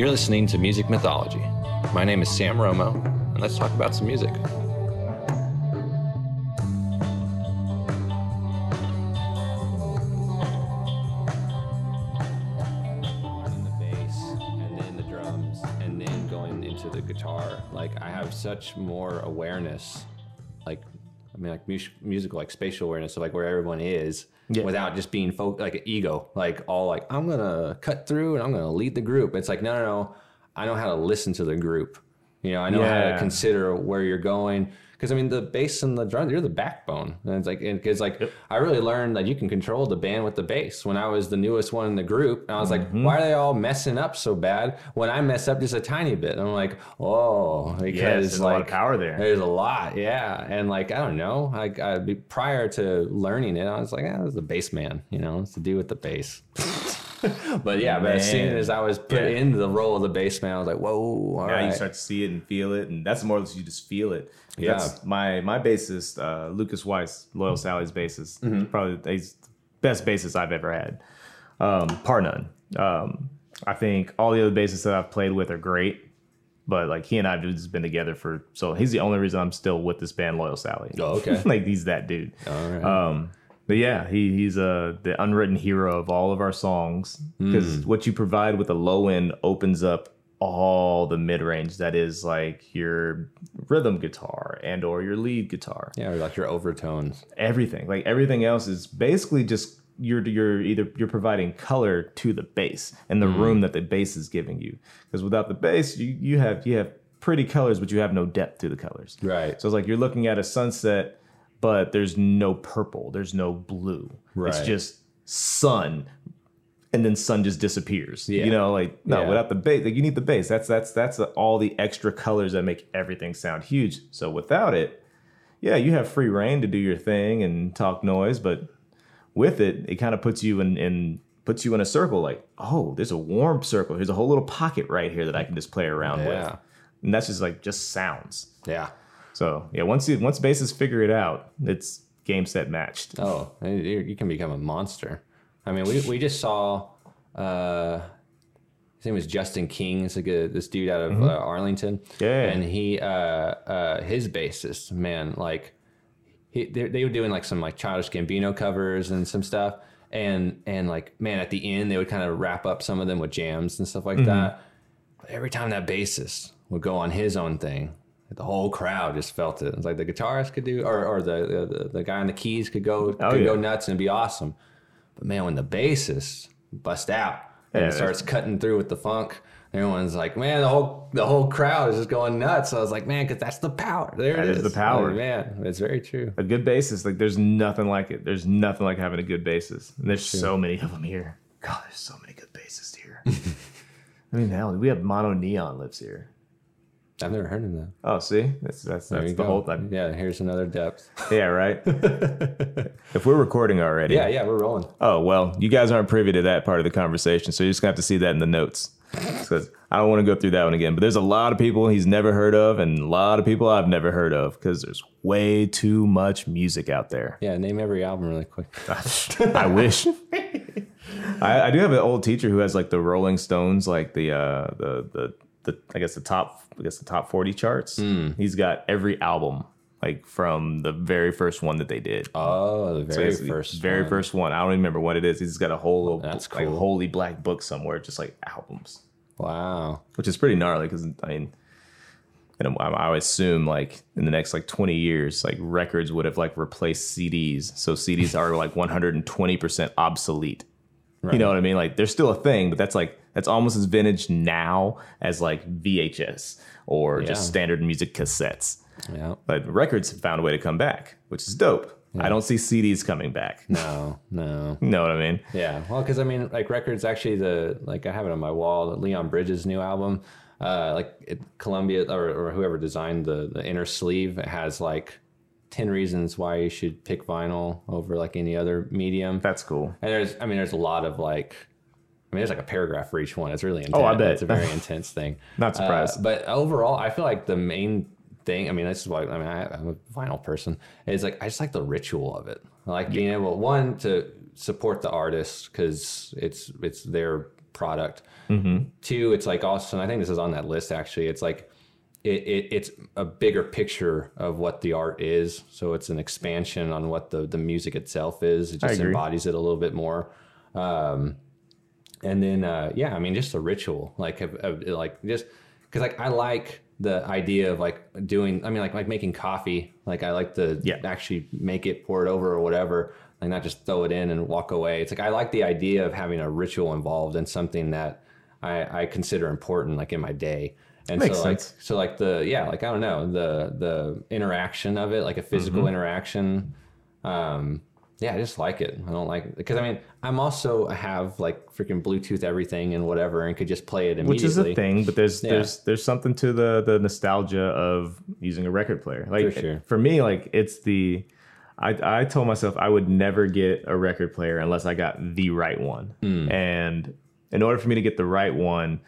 You're listening to Music Mythology. My name is Sam Romo, and let's talk about some music. And the bass, and then the drums, and then going into the guitar. Like I have such more awareness, mean, like mus- musical, like spatial awareness of like where everyone is, Yeah. without just being fo- like an ego, like all like I'm gonna cut through and I'm gonna lead the group. It's like no, no, no. I know how to listen to the group. You know, I know how to consider where you're going. Because I mean, the bass and the drum, you're the backbone. And it's like, because like I really learned that you can control the band with the bass. When I was the newest one in the group, and I was like, Mm-hmm. why are they all messing up so bad? When I mess up just a tiny bit, and I'm like, oh, because there's a lot of power there. There's a lot, yeah. And like I don't know, like I prior to learning it, I was like, ah, this is the bass man, you know, it's to do with the bass. but yeah, but as soon as I was put Yeah. in the role of the bass man, I was like, whoa, all Now right. you start to see it and feel it, and that's more or less you just feel it. Yeah. That's my my bassist, uh, Lucas Weiss, Loyal Sally's bassist. Probably he's the best bassist I've ever had. Um, par none. Um, I think all the other bassists that I've played with are great, but like he and I've just been together for so he's the only reason I'm still with this band, Loyal Sally. Oh, okay. like he's that dude. all right. Um, but yeah, he, he's uh, the unwritten hero of all of our songs. Because what you provide with the low end opens up all the mid range that is like your rhythm guitar and or your lead guitar. Yeah, or like your overtones. everything. Like everything else is basically just you're you're either you're providing color to the bass and the room that the bass is giving you. Because without the bass you you have you have pretty colors but you have no depth to the colors. Right. so it's like you're looking at a sunset, but there's no purple, there's no blue. It's just sun, and then sun just disappears. Yeah. You know, like no, Yeah. without the base, like you need the base. That's that's that's the, all the extra colors that make everything sound huge. So without it, yeah, you have free reign to do your thing and talk noise, but with it, it kind of puts you in in puts you in a circle. Like, oh, there's a warm circle. Here's a whole little pocket right here that I can just play around Yeah. with, and that's just like just sounds. Yeah. So yeah, once you once bases figure it out, it's game set matched. Oh, you you can become a monster. I mean, we, we just saw, uh, his name was Justin King. It's like a, this dude out of uh, Arlington. Mm-hmm. Yeah. And he, uh, uh, his bassist, man, like, he, they, they were doing like some like Childish Gambino covers and some stuff. And, and like, man, at the end, they would kind of wrap up some of them with jams and stuff like Mm-hmm. that. But every time that bassist would go on his own thing, the whole crowd just felt it. It's like the guitarist could do, or, or the, the the guy on the keys could go Oh, could go nuts and be awesome. But man, when the bassist bust out and Yeah, starts cutting through with the funk, everyone's like, man, the whole the whole crowd is just going nuts. So I was like, man, because that's the power. There That it is is. the power. Like, man, it's very true. A good bassist, like there's nothing like it. There's nothing like having a good bassist. And there's so many of them here. God, there's so many good bassists here. I mean, hell, we have MonoNeon lives here. I've never heard of that. Oh, see, that's that's There that's the go. whole thing. Yeah, here's another depth. Yeah, right. if we're recording already, Yeah, yeah, we're rolling. Oh well, you guys aren't privy to that part of the conversation, so you're just gonna have to see that in the notes. Because I don't want to go through that one again. But there's a lot of people he's never heard of, and a lot of people I've never heard of, because there's way too much music out there. Yeah, name every album really quick. I wish. I, I do have an old teacher who has like the Rolling Stones, like the uh, the the the I guess the top I guess the top forty charts. Hmm. He's got every album like from the very first one that they did. Oh, the So very the first, very one. first one. I don't even remember what it is. He's got a whole That's like cool. holy black book somewhere, just like albums, Wow. which is pretty gnarly. Because I mean, and I, assume like in the next like twenty years, like records would have like replaced CDs. So CDs are like one hundred and twenty percent obsolete. You know what I mean? Like they're still a thing, but that's like that's almost as vintage now as like VHS or Yeah. just standard music cassettes. Yeah. But records have found a way to come back, which is dope. I don't see CDs coming back. No, no. You know what I mean? Yeah, well, because I mean, like records. Actually, the like I have it on my wall. Leon Bridges' new album, uh, like it, Columbia or, or whoever designed the the inner sleeve, it has like ten reasons why you should pick vinyl over like any other medium. That's cool. And there's, I mean, there's a lot of like, I mean, there's like a paragraph for each one. It's really intense. Oh, I bet. it's a very intense thing. Not surprised. Uh, but overall, I feel like the main thing. I mean, this is why I mean I, I'm a vinyl person. Is like I just like the ritual of it. I like being able one to support the artist because it's it's their product. Two, it's like also, and I think this is on that list actually. It's like it, it it's a bigger picture of what the art is. So it's an expansion on what the the music itself is. It just embodies it a little bit more. Um, and then uh, yeah, I mean, just a ritual, like of, of, like just because like I like the idea of like doing. I mean, like like making coffee. Like I like to Yeah. actually make it, pour it over, or whatever. Like not just throw it in and walk away. It's like I like the idea of having a ritual involved in something that I, I consider important, like in my day. And Makes so like sense. so like the yeah like I don't know the the interaction of it like a physical Mm-hmm. interaction. Um, yeah, I just like it. I don't like because I mean I'm also I have like freaking Bluetooth everything and whatever and could just play it immediately. which is a thing but there's Yeah. there's there's something to the the nostalgia of using a record player like For sure. for me like it's the I, I told myself I would never get a record player unless I got the right one. Hmm. And in order for me to get the right one,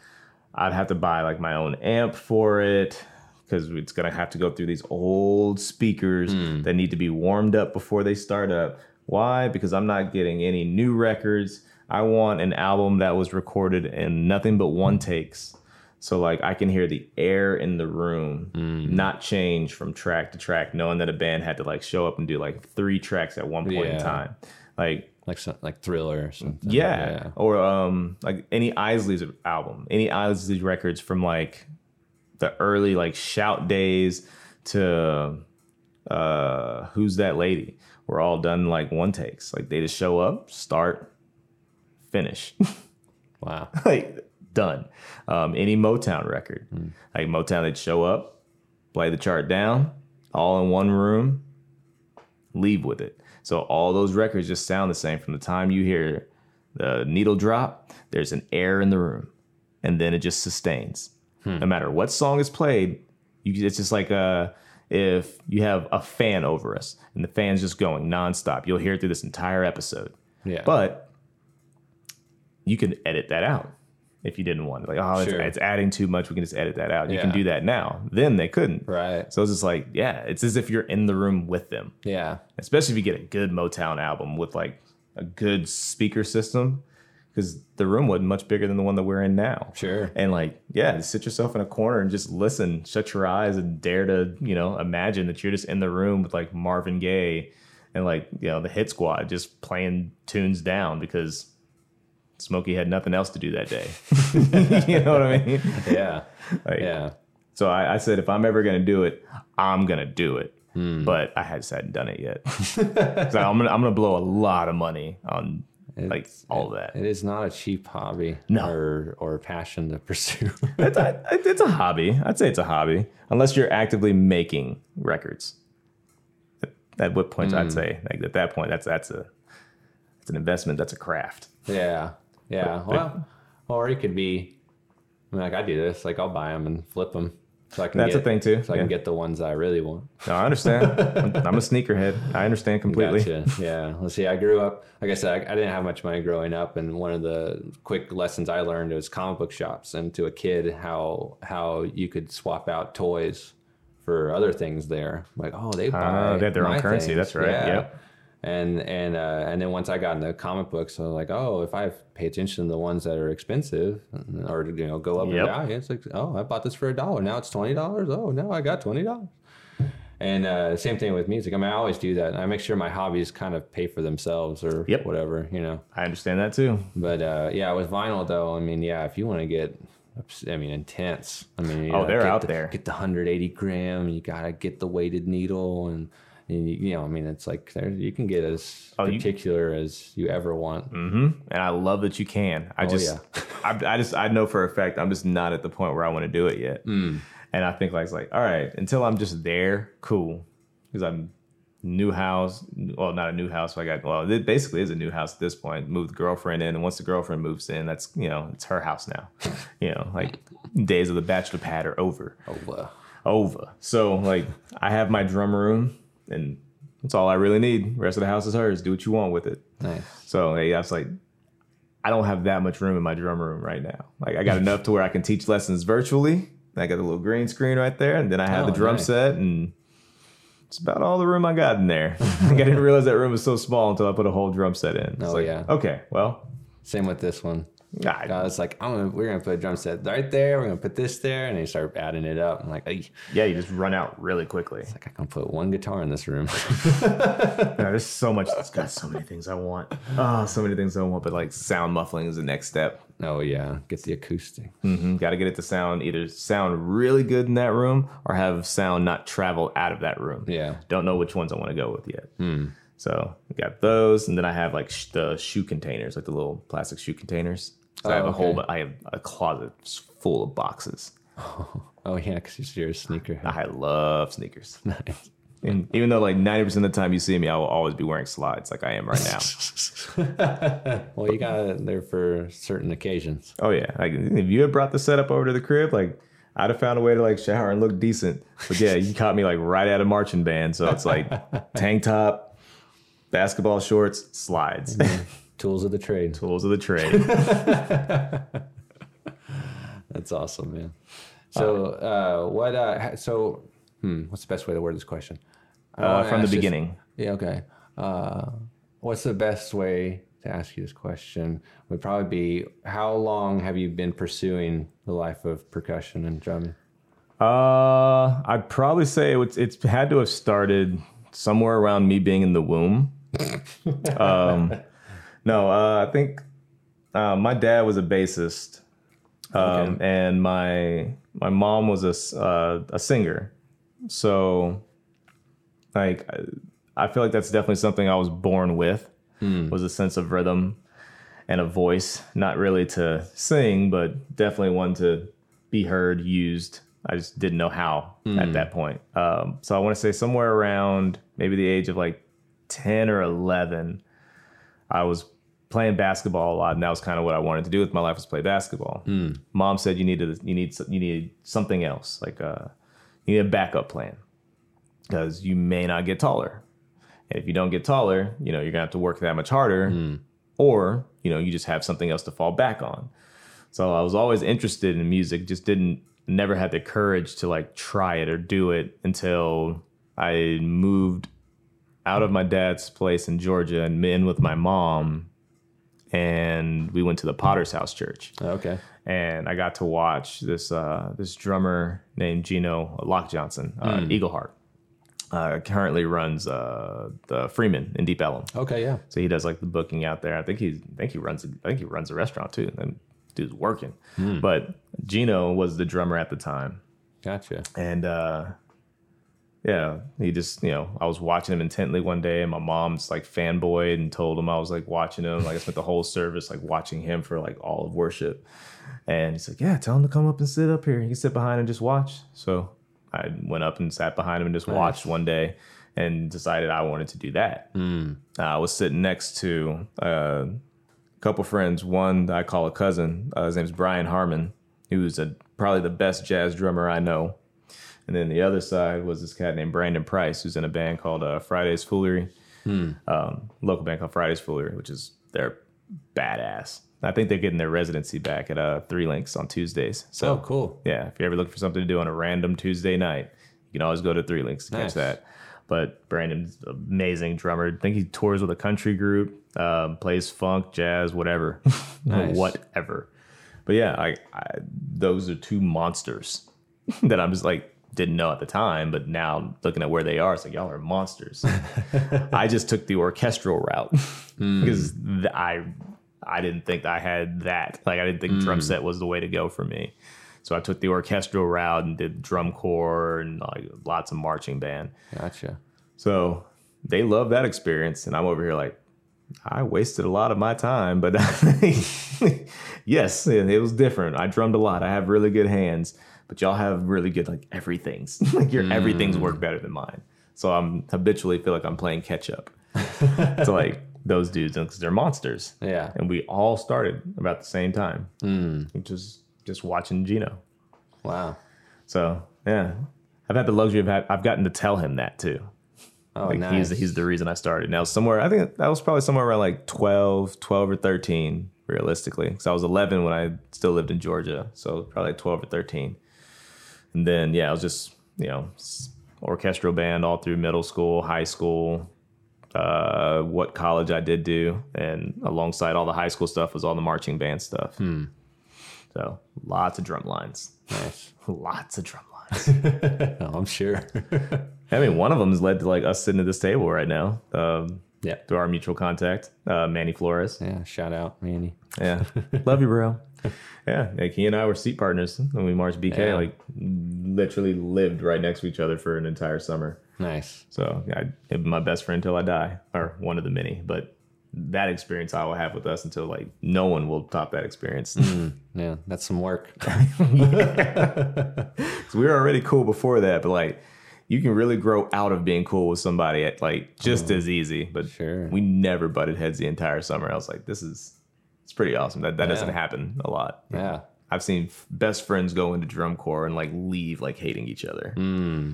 I'd have to buy like my own amp for it because it's going to have to go through these old speakers Hmm. that need to be warmed up before they start up. Why? Because I'm not getting any new records. I want an album that was recorded in nothing but one takes. So like I can hear the air in the room not change from track to track, knowing that a band had to like show up and do like three tracks at one point in time. Like like some, like Thriller or something. yeah. Or um like any Isley's album, any Isley's records from like the early like shout days to uh who's that lady were all done like one takes. Like they just show up, start, finish. Wow. like done. Um, any Motown record, like Motown, they'd show up, play the chart down, all in one room, leave with it. So all those records just sound the same from the time you hear the needle drop. There's an air in the room, and then it just sustains. No matter what song is played, you it's just like uh if you have a fan over us and the fan's just going nonstop, you'll hear it through this entire episode. Yeah. But you can edit that out if you didn't want it. Like, oh, it's, Sure. it's adding too much. We can just edit that out. You can do that now. Then they couldn't. right. So it's just like, yeah, it's as if you're in the room with them. Yeah. Especially if you get a good Motown album with like a good speaker system, because the room wasn't much bigger than the one that we're in now. Sure. And like, yeah, sit yourself in a corner and just listen, shut your eyes, and dare to, you know, imagine that you're just in the room with like Marvin Gaye and like, you know, the Hit Squad just playing tunes down because Smokey had nothing else to do that day. you know what I mean? Yeah. Like, Yeah. So I, I said, if I'm ever gonna do it, I'm gonna do it. Hmm. But I just hadn't done it yet. so I'm gonna I'm gonna blow a lot of money on like all that. It is not a cheap hobby No. or or passion to pursue. It's a, it's a hobby. I'd say it's a hobby, unless you're actively making records. At what point Hmm. I'd say like at that point that's that's a it's an investment. That's a craft. yeah. Yeah. Well, or it could be. I mean, like I do this. Like I'll buy them and flip them, so I can. That's get, a thing too. So I Yeah. can get the ones I really want. No, I understand. I'm, I'm a sneakerhead. I understand completely. Gotcha. Yeah. Let's see. I grew up, like I said, I, I didn't have much money growing up, and one of the quick lessons I learned was comic book shops, and to a kid how how you could swap out toys for other things there. Like, oh, they buy Ah, they have their own currency. things. That's right. Yep. And and uh, and then once I got into comic books, I was like, oh, if I pay attention to the ones that are expensive or you know go up Yep. in value, it's like, oh, I bought this for a dollar. Now it's twenty dollars. Oh, now I got twenty dollars. And uh, same thing with music. I mean, I always do that. I make sure my hobbies kind of pay for themselves or Yep. whatever, you know. I understand that too. But uh, yeah, with vinyl though, I mean, yeah, if you want to get, I mean, intense. I mean, Oh, know, they're out the- there. Get the 180 gram. You gotta get the weighted needle, and, and you, you know, I mean, it's like there you can get as Oh, you- particular as you ever want. hmm And I love that you can. I Oh, just, I, I just, I know for a fact I'm just not at the point where I want to do it yet. Hmm. And I think like, it's like, all right, until I'm just there, cool. Because I'm new house. Well, not a new house. I got, well, it basically is a new house at this point. Moved the girlfriend in. And once the girlfriend moves in, that's, you know, it's her house now. you know, like days of the bachelor pad are over. Uh, Over. So like, I have my drum room and that's all I really need. The rest of the house is hers. Do what you want with it. nice. So hey, I was like, I don't have that much room in my drum room right now. Like I got enough to where I can teach lessons virtually. I got a little green screen right there, and then I have Oh, the drum nice. set, and it's about all the room I got in there. like, I didn't realize that room was so small until I put a whole drum set in. It's Oh, like, yeah. Okay, well, Same with this one. I- I was like, I'm gonna, we're gonna put a drum set right there. We're gonna put this there, and they start adding it up. I'm like, "Ay." yeah, you just run out really quickly. It's like I can put one guitar in this room. There's so much. It's got so many things I want. Oh, so many things I want. But like sound muffling is the next step. oh yeah, get the acoustic. hmm Got to get it to sound either sound really good in that room or have sound not travel out of that room. Yeah. Don't know which ones I want to go with yet. So we got those, and then I have like sh- the shoe containers, like the little plastic shoe containers. So I Oh, have a whole, okay. but I have a closet full of boxes. Oh yeah, because you're a sneaker. I love sneakers. nice. And even though like 90% of the time you see me, I will always be wearing slides like I am right now. Well, you got it there for certain occasions. oh yeah. Like if you had brought the setup over to the crib, like I'd have found a way to like shower and look decent. But yeah, you caught me like right out of marching band. So it's like tank top, basketball shorts, slides. Tools of the trade. Tools of the trade. That's awesome, man. So, uh, what? Uh, so, hmm, what's the best way to word this question? Uh, from the ask this- beginning. yeah. Okay. Uh, what's the best way to ask you this question? Would probably be how long have you been pursuing the life of percussion and drumming? Uh, I'd probably say it's it's had to have started somewhere around me being in the womb. um, no, uh, I think uh, my dad was a bassist, um, and my my mom was a uh, a singer. So, like, I- I feel like that's definitely something I was born with was a sense of rhythm and a voice, not really to sing, but definitely one to be heard, used. I just didn't know how at that point. Um, so I want to say somewhere around maybe the age of like 10 or 11, I was playing basketball a lot, and that was kind of what I wanted to do with my life was play basketball. Mom said you needed you need you need something else, like uh, you need a backup plan because you may not get taller, and if you don't get taller, you know you're gonna have to work that much harder, or you know you just have something else to fall back on. So I was always interested in music, just didn't never had the courage to like try it or do it until I moved out of my dad's place in Georgia and in with my mom and we went to the Potter's House Church Okay. and I got to watch this uh, this drummer named Gino Lock Johnson, uh, Eagleheart. Uh, currently runs uh, the Freeman in Deep Ellum. Okay. Yeah. So he does like the booking out there. I think he's I think he runs I think he runs a restaurant too. And dude's working. But Gino was the drummer at the time. Gotcha. And uh yeah, he just, you know, I was watching him intently one day and my mom's like fanboyed and told him I was like watching him. Like I spent the whole service like watching him for like all of worship. And he's like, Yeah, tell him to come up and sit up here. He can sit behind and just watch. So I went up and sat behind him and just watched one day and decided I wanted to do that. Uh, I was sitting next to uh, a couple friends. One that I call a cousin. Uh, his name's Brian Harmon, who's a, probably the best jazz drummer I know. And then the other side was this cat named Brandon Price, who's in a band called uh, Friday's Foolery, um, local band called Friday's Foolery, which is they're badass. I think they're getting their residency back at uh, Three Links on Tuesdays. So Oh, cool. yeah, if you're ever looking for something to do on a random Tuesday night, you can always go to Three Links to Nice. catch that. But Brandon's an amazing drummer. I think he tours with a country group, um, plays funk, jazz, whatever, Nice. whatever. But yeah, I, I those are two monsters that I'm just like didn't know at the time, but now looking at where they are, it's like y'all are monsters. I just took the orchestral route hmm. because th- I I didn't think I had that. Like I didn't think drum hmm. set was the way to go for me. So I took the orchestral route and did drum corps and like lots of marching band. Gotcha. So they love that experience, and I'm over here like I wasted a lot of my time, but yes, it was different. I drummed a lot. I have really good hands, but y'all have really good like everything's like your everything's work mm. better than mine. So I'm habitually feel like I'm playing catch up to like those dudes because they're monsters. Yeah. and we all started about the same time, mm. which is just watching Gino. Wow. So yeah, I've had the luxury of had, I've gotten to tell him that too. Oh, Like nice. he's he's the reason I started. Now somewhere I think that was probably somewhere around like 12, 12 or 13 realistically. Cuz I was 11 when I still lived in Georgia. So probably like 12 or 13. And then yeah, I was just, you know, orchestral band all through middle school, high school, uh, what college I did do, and alongside all the high school stuff was all the marching band stuff. So lots of drum lines, Nice. lots of drum lines. oh, I'm sure. I mean, one of them has led to like us sitting at this table right now um, yeah. through our mutual contact, uh, Manny Flores. Yeah. Shout out, Manny. Yeah, love you, bro. Yeah, like he and I were seat partners when we marched BK. Yeah. Like literally lived right next to each other for an entire summer. Nice. So I, my best friend till I die, or one of the many. But that experience I will have with us until like no one will top that experience. Mm, yeah. That's some work. we were already cool before that, but like you can really grow out of being cool with somebody at like just mm. as easy. But Sure. we never butted heads the entire summer. I was like, this is it's pretty awesome. That that doesn't happen a lot. Yeah. I've seen f- best friends go into drum corps and like leave like hating each other. Hmm.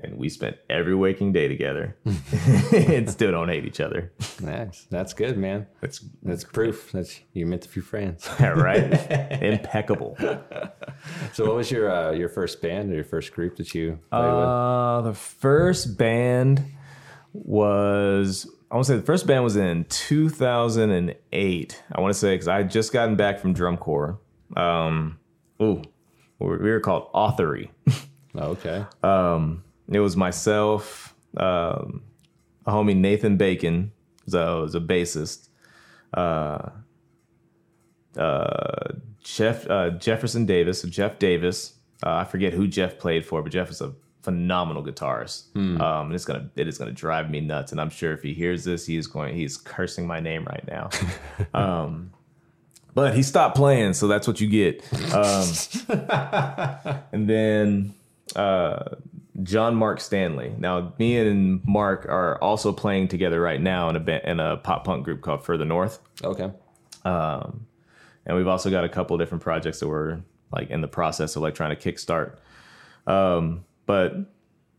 And we spent every waking day together and still don't hate each other. Nice. That's good, man. That's That's proof that you're meant to be friends. right. Impeccable. So, what was your uh, your first band or your first group that you played Uh, the first band was I want to say the first band was in 2008. I want to say because I had just gotten back from drum corps. Um, ooh, we were called Authory. Oh, okay. It was myself, um, a homie Nathan Bacon, a, was a bassist. Uh, uh, Jeff uh, Jefferson Davis, Jeff Davis. Uh, I forget who Jeff played for, but Jeff is a phenomenal guitarist. Um, and it's gonna it is gonna drive me nuts, and I'm sure if he hears this, he is going he's cursing my name right now. um, but he stopped playing, so that's what you get. Um, and then uh, John Mark Stanley. Now, me and Mark are also playing together right now in a ba- in a pop punk group called Further North, Okay. and we've also got a couple of different projects that we're like in the process of like trying to kickstart. Um, but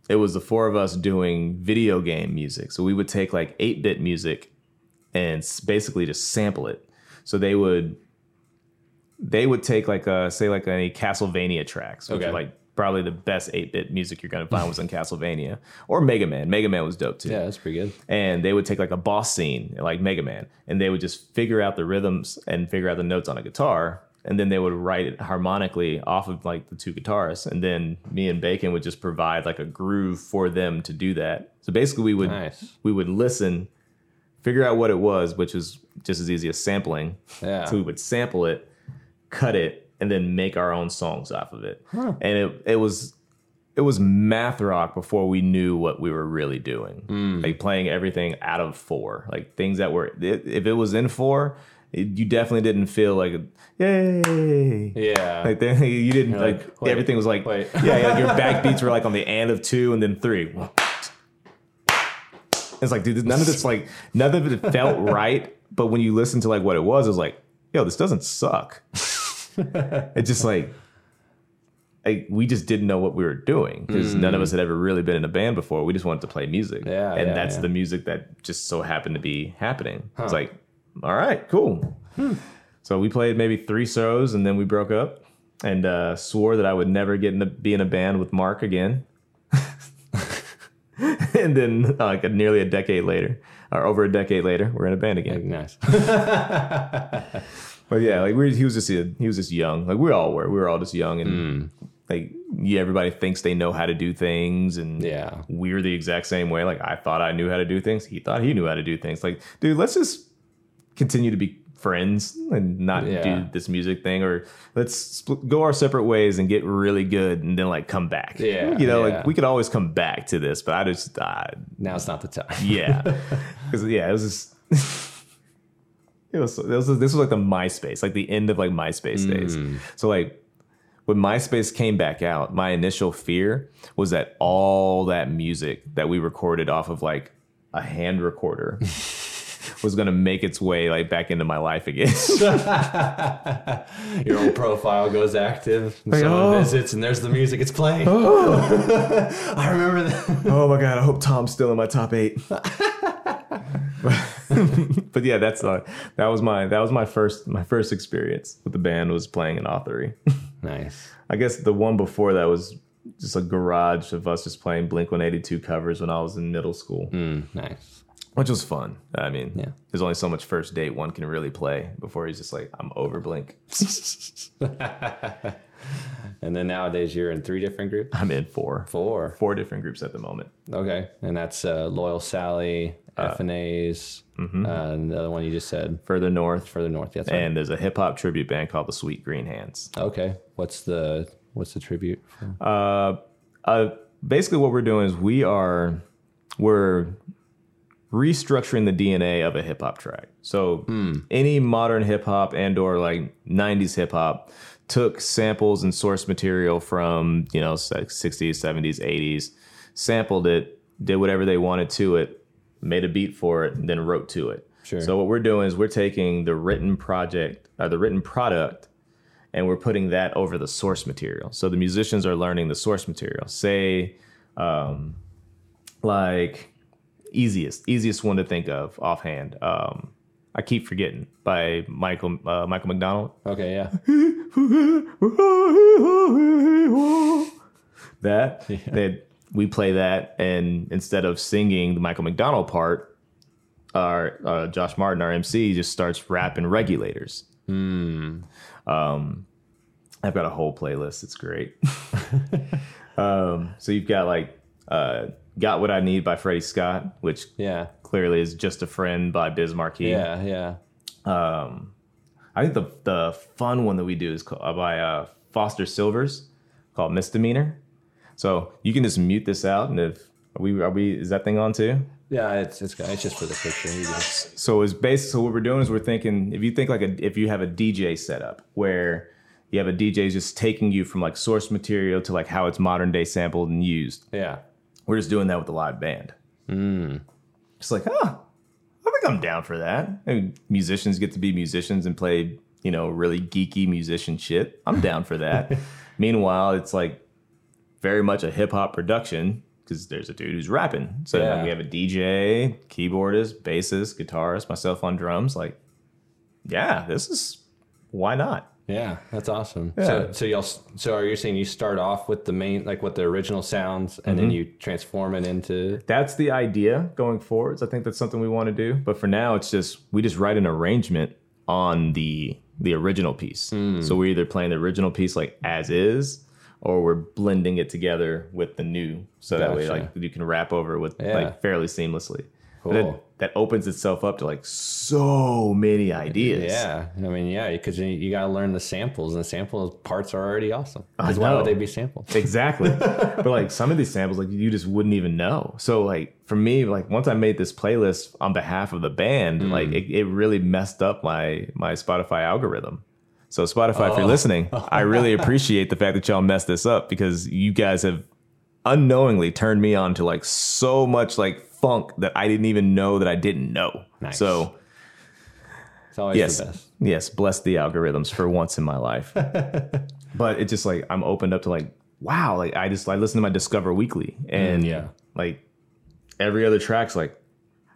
it was the four of us doing video game music, so we would take like eight bit music and basically just sample it. So they would they would take like a say like any Castlevania tracks, which Okay. are like probably the best eight bit music you're gonna find was in Castlevania or Mega Man. Mega Man was dope too Yeah, that's pretty good. and they would take like a boss scene like Mega Man, and they would just figure out the rhythms and figure out the notes on a guitar, and then they would write it harmonically off of like the two guitarists, and then me and Bacon would just provide like a groove for them to do that. So basically, we would Nice. we would listen, figure out what it was, which is just as easy as sampling. Yeah. So we would sample it, cut it, and then make our own songs off of it. And it it was it was math rock before we knew what we were really doing. Hmm. Like playing everything out of four, like things that were if it was in four, you definitely didn't feel like yay. Yeah. Like then you didn't You're like, like, wait, everything was like wait. yeah, yeah your backbeats were like on the and of two and then three. It's like dude, none of this like none of it felt right. But when you listen to like what it was, it was like yo, this doesn't suck. it's just like like we just didn't know what we were doing because none of mm. us had ever really been in a band before. We just wanted to play music, Yeah, and yeah, that's yeah. the music that just so happened to be happening. It's like, all right, cool. So we played maybe three shows, and then we broke up, and uh, swore that I would never get in the, be in a band with Mark again. and then, uh, like nearly a decade later, or over a decade later, we're in a band again. nice. But yeah, like we he was just he was just young. Like we all were. We were all just young and like yeah, everybody thinks they know how to do things and Yeah. we're the exact same way. Like I thought I knew how to do things. He thought he knew how to do things. Like, dude, let's just continue to be friends and not Yeah. do this music thing or let's go our separate ways and get really good and then like come back. Yeah, You know, yeah. like we could always come back to this, but I just uh, Now's not the time. yeah, because yeah, it was just. It was, it was this was like the MySpace, like the end of like MySpace days. So like when MySpace came back out, my initial fear was that all that music that we recorded off of like a hand recorder was gonna make its way like back into my life again. Your old profile goes active. And Like, someone oh. visits, and there's the music. It's playing. I remember that. oh my god, I hope Tom's still in my top eight. but yeah, that's uh, that was my that was my first my first experience with the band was playing an authory. Nice. I guess the one before that was just a garage of us just playing Blink 182 covers when I was in middle school. Mm, nice. Which was fun. I mean, Yeah. there's only so much first date one can really play before he's just like, I'm over Blink. And then nowadays you're in three different groups. I'm in four, Four. four different groups at the moment. Okay, and that's uh, Loyal Sally, F and A's, mm-hmm. uh, and the other one you just said Further north, further north. That's right. and there's a hip hop tribute band called the Sweet Green Hands. Okay, what's the what's the tribute? For? Uh, uh, basically, what we're doing is we are we're restructuring the DNA of a hip hop track. So any modern hip hop and or like '90s hip hop took samples and source material from you know like 60s, 70s, 80s, sampled it, did whatever they wanted to it, made a beat for it, and then wrote to it. Sure. So what we're doing is we're taking the written project or the written product and we're putting that over the source material. So the musicians are learning the source material. Say, um, like easiest easiest one to think of offhand. Um, I keep forgetting by Michael uh, Michael McDonald. Okay, yeah, That that we play that, and instead of singing the Michael McDonald part, our uh, Josh Martin, our MC, just starts rapping regulators. Um, I've got a whole playlist. It's great. um, so you've got like uh, "Got What I Need" by Freddie Scott, which yeah, clearly is "Just a Friend" by Biz Markie. yeah, yeah. Um, I think the the fun one that we do is called, uh, by uh, Foster Sylvers called "Misdemeanor." So you can just mute this out, and if are we are we is that thing on too? Yeah, it's it's it's just for the picture. So it's based. So what we're doing is we're thinking if you think like a if you have a DJ setup where you have a DJ just taking you from like source material to like how it's modern day sampled and used. Yeah, We're just doing that with a live band. Hmm. It's like, huh, I think I'm down for that. And musicians get to be musicians and play, you know, really geeky musician shit. I'm down for that. Meanwhile, it's like very much a hip hop production because there's a dude who's rapping. So Yeah. we have a DJ, keyboardist, bassist, guitarist, myself on drums. Like, yeah, this is why not? Yeah, that's awesome. Yeah. So so y'all so are you saying you start off with the main like what the original sounds and Mm-hmm. then you transform it into that's the idea going forwards. I think that's something we want to do. But for now, it's just we just write an arrangement on the the original piece. So we're either playing the original piece like as is, or we're blending it together with the new. So that way, like you can wrap over with Yeah. like fairly seamlessly. Cool. it- that opens itself up to like so many ideas. Yeah, I mean, yeah, because you, you got to learn the samples, and the sample parts are already awesome. Because why would they be sampled? Exactly. but like some of these samples, like you just wouldn't even know. So like for me, like once I made this playlist on behalf of the band, mm. like it, it really messed up my my Spotify algorithm. So Spotify, if you're oh. listening, I really appreciate the fact that y'all messed this up because you guys have unknowingly turned me on to like so much like funk that I didn't even know that I didn't know. Nice. So It's always yes, the best. yes, bless the algorithms for once in my life. but it's just like I'm opened up to like, wow, like I just I listen to my Discover Weekly and Mm, yeah. like every other track's like,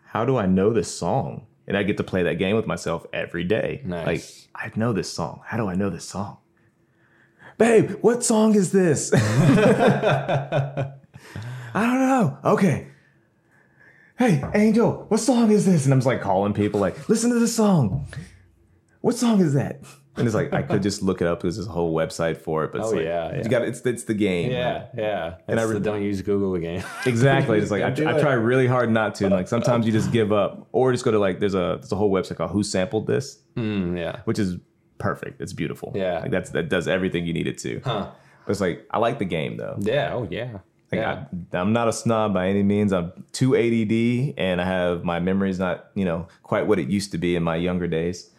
how do I know this song? And I get to play that game with myself every day. Nice. Like I know this song. How do I know this song? Babe, what song is this? I don't know. Okay. Hey, Angel, what song is this? And I'm just like calling people, like, listen to this song. What song is that? And it's like I could just look it up. There's this whole website for it, but it's Oh, like yeah, yeah. you got it's it's the game. Yeah, yeah. And I re- don't use Google again. Exactly. It's like I, I try really hard not to. And like sometimes you just give up, or just go to like there's a there's a whole website called Who Sampled This, Mm, yeah. which is perfect. It's beautiful. Yeah. like that's that does everything you need it to. Huh. But it's like I like the game though. Yeah. Oh, yeah. Like, yeah. I, I'm not a snob by any means. I'm too ADD, and I have my memory's not you know quite what it used to be in my younger days.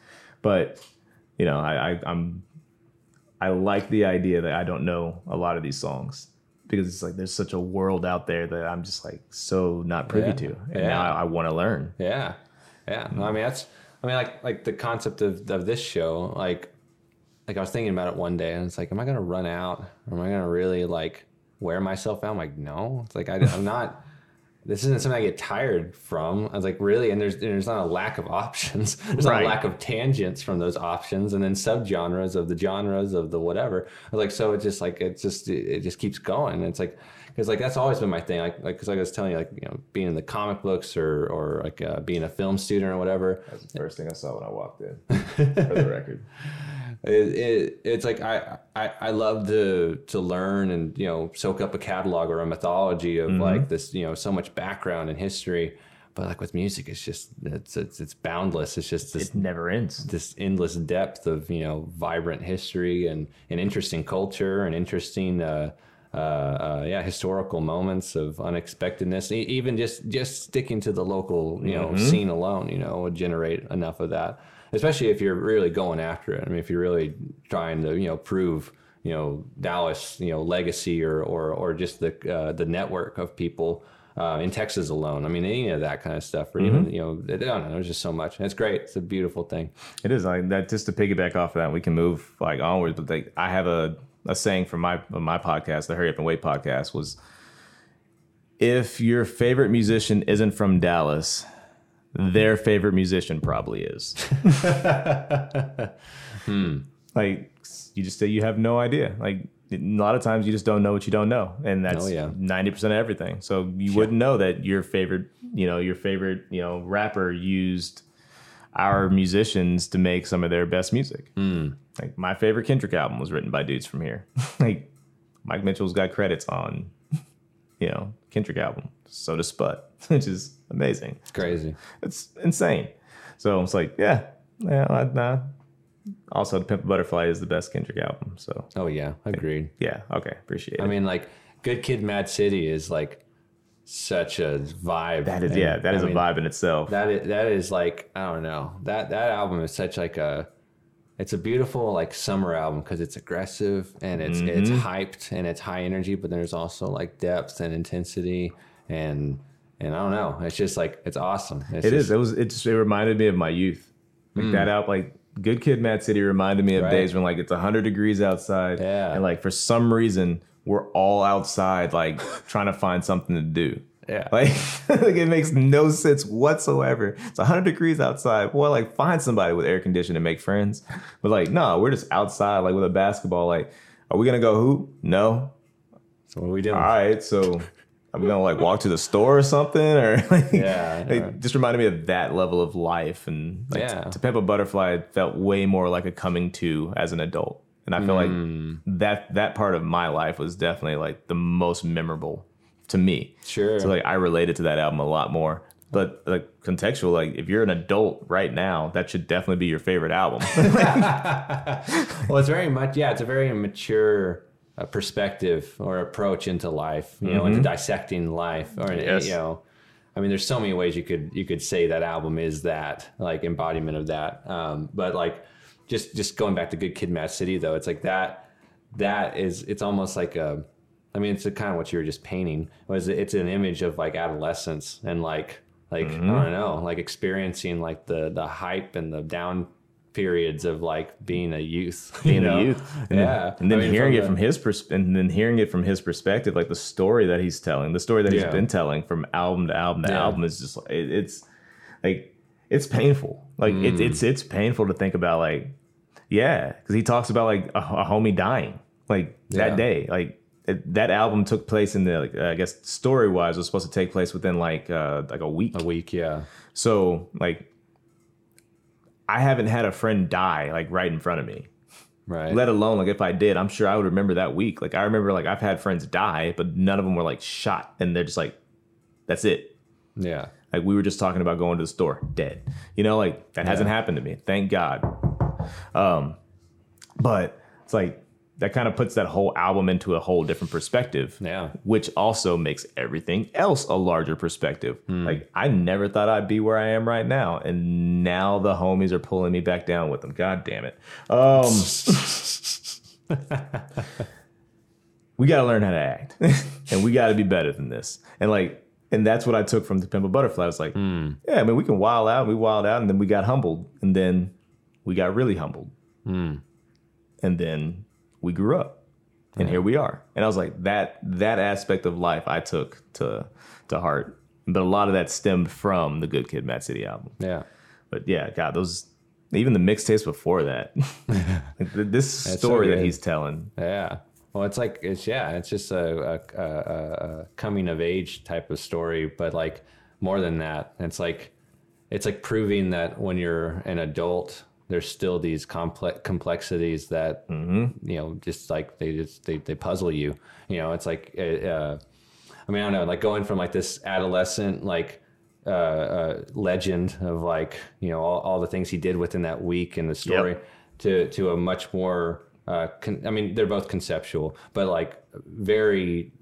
But you know, I, I I'm I like the idea that I don't know a lot of these songs because it's like there's such a world out there that I'm just like so not privy Yeah. to, and Yeah. now I, I want to learn. Yeah, yeah. No, I mean that's. I mean, like like the concept of of this show. Like, like I was thinking about it one day, and it's like, am I gonna run out? Or am I gonna really like wear myself out? I'm like, no. It's like I, I'm not. this isn't something I get tired from. I was like, really? And there's there's not a lack of options. There's not a lack of tangents from those options, and then subgenres of the genres of the whatever. I was like, so it's just like it's just it just keeps going. And it's like because like that's always been my thing. Like like because like I was telling you, like you know, being in the comic books or or like uh, being a film student or whatever. That's the first thing I saw when I walked in. for the record. It, it it's like I, I I love to to learn and you know soak up a catalog or a mythology of like this you know so much background and history, but like with music, it's just it's it's, it's boundless. It's just this It never ends. this endless depth of you know vibrant history and and interesting culture and interesting. Uh, uh, uh, yeah, historical moments of unexpectedness. E- even just just sticking to the local, you know, scene alone, you know, would generate enough of that. Especially if you're really going after it. I mean, if you're really trying to, you know, prove, you know, Dallas, you know, legacy or or or just the uh, the network of people uh, in Texas alone. I mean, any of that kind of stuff, or even you know, I don't know. There's just so much. It's great. It's a beautiful thing. It is like that. Just to piggyback off of that, we can move like onwards. But like, I have a a saying from my my podcast, the Hurry Up and Wait podcast, was if your favorite musician isn't from Dallas, Mm-hmm. their favorite musician probably is. Hmm. Like you just say you have no idea. Like a lot of times you just don't know what you don't know, and that's Oh, yeah. ninety percent of everything. So you wouldn't know that your favorite, you know, your favorite, you know, rapper used our musicians to make some of their best music. Hmm. Like my favorite Kendrick album was written by dudes from here. like Mike Mitchell's got credits on, you know, Kendrick album. So does Sput, which is amazing. It's crazy. It's insane. So it's like, yeah, yeah, I, nah. Also, The Pimp a Butterfly is the best Kendrick album. So Oh yeah, agreed. yeah, okay, appreciate it. I mean, like, Good Kid, Mad City is like such a vibe. that is And, yeah, that is I a mean, vibe in itself. That is that is like I don't know that that album is such like a it's a beautiful like summer album because it's aggressive and it's it's Mm-hmm. hyped and it's high energy, but there's also like depth and intensity and and I don't know. It's just like it's awesome. It's It just, is. It was. It just. It reminded me of my youth. Like that out. Like Good Kid, Mad City reminded me of Hmm. Right. days when like it's hundred degrees outside. Yeah. And like for some reason we're all outside, like trying to find something to do. Yeah. Like, like it makes no sense whatsoever. It's 100 degrees outside. Boy, like find somebody with air conditioning and make friends. But like, no, we're just outside, like with a basketball. Like, are we gonna go hoop? No. So what are we doing? All right. So we gonna like walk to the store or something? Or like, Yeah, it just reminded me of that level of life. And like Yeah. to, to Pimp a Butterfly felt way more like a coming to as an adult. And I feel Mm. like that that part of my life was definitely like the most memorable to me. Sure. So like I related to that album a lot more. But like contextual, like if you're an adult right now, that should definitely be your favorite album. well, it's very much yeah. It's a very mature uh, perspective or approach into life. You know, into dissecting life. Or Mm-hmm. Yes. you know, I mean, there's so many ways you could you could say that album is that like embodiment of that. Um, but like just just going back to Good Kid, Mad City though, it's like that that is it's almost like a. I mean, it's a, kind of what you were just painting. Was it's an image of like adolescence and like like Mm-hmm. I don't know, like experiencing like the the hype and the down periods of like being a youth. You being know? a youth. And Yeah. Then, and then I mean, hearing it the- from his pers- and then hearing it from his perspective, like the story that he's telling, the story that Yeah. he's been telling from album to album to Yeah. album is just it, it's like it's painful. Like it's Mm. it's it's painful to think about. Like yeah, because he talks about like a, a homie dying like that day. Like it, that album took place in the like, I guess story wise was supposed to take place within like uh like a week. a week, yeah. So like. I haven't had a friend die like right in front of me Right. let alone like if I did, I'm sure I would remember that week. Like I remember like I've had friends die, but none of them were like shot, and they're just like, that's it. yeah. Like we were just talking about going to the store, dead. You know, like that hasn't happened to me, thank God. Um, but it's like that kind of puts that whole album into a whole different perspective. Yeah. Which also makes everything else a larger perspective. Hmm. Like I never thought I'd be where I am right now, and now the homies are pulling me back down with them. God damn it. Um, we got to learn how to act, and we got to be better than this. And like, and that's what I took from the Pimp a Butterfly. It's like, hmm. yeah, I mean, we can wild out. We wild out, and then we got humbled, and then we got really humbled, hmm. and then we grew up, and here we are. And I was like, that that aspect of life I took to to heart but a lot of that stemmed from the Good Kid, Mad City album. Yeah. But yeah, God, those even the mixtapes before that, this so story that he's telling. Yeah. Well, it's like it's yeah, it's just a, a, a, a coming of age type of story, but like more than that, it's like it's like proving that when you're an adult, there's still these complex complexities that you know just like they just they, they puzzle you. You know, it's like uh, I mean I don't know, like going from like this adolescent like uh, uh, legend of like you know all, all the things he did within that week in the story to to a much more uh, con- I mean they're both conceptual but like very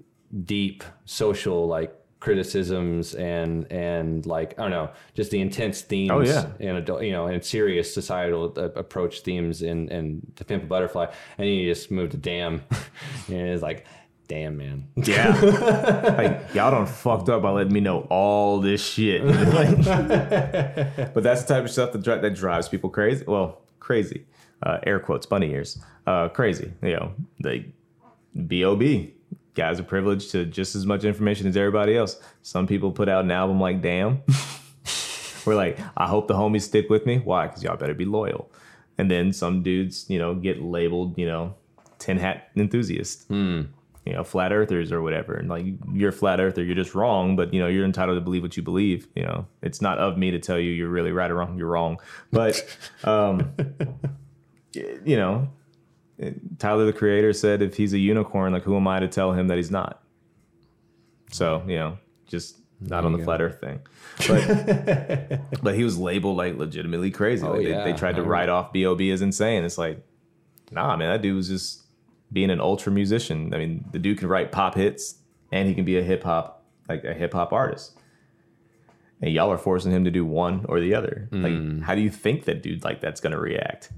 deep social like criticisms and and like I don't know just the intense themes Oh, yeah. and adult you know and serious societal uh, approach themes in in to pimp a butterfly and he just moved to damn and it's like damn man Yeah, like y'all done fucked up by letting me know all this shit. but that's the type of stuff that dri- that drives people crazy. Well, crazy, uh, air quotes, bunny ears, uh, crazy. You know, they bob guys are privileged to just as much information as everybody else. Some people put out an album like Damn. We're like, I hope the homies stick with me. Why? Because y'all better be loyal. And then some dudes, you know, get labeled, you know, tin hat enthusiast you know, flat earthers or whatever. And like, you're a flat earther, you're just wrong, but you know, you're entitled to believe what you believe. You know, it's not of me to tell you you're really right or wrong, you're wrong. But, um, you know, Tyler the creator said if he's a unicorn, like, who am I to tell him that he's not? So, you know, just not on the go. flat earth thing. But, but he was labeled like legitimately crazy. Oh, like, they, yeah. they tried to write off B.O.B. as insane. It's like, nah, man, that dude was just being an ultra musician. I mean, the dude can write pop hits and he can be a hip hop, like a hip hop artist. And y'all are forcing him to do one or the other. Like, how do you think that dude like that's gonna react?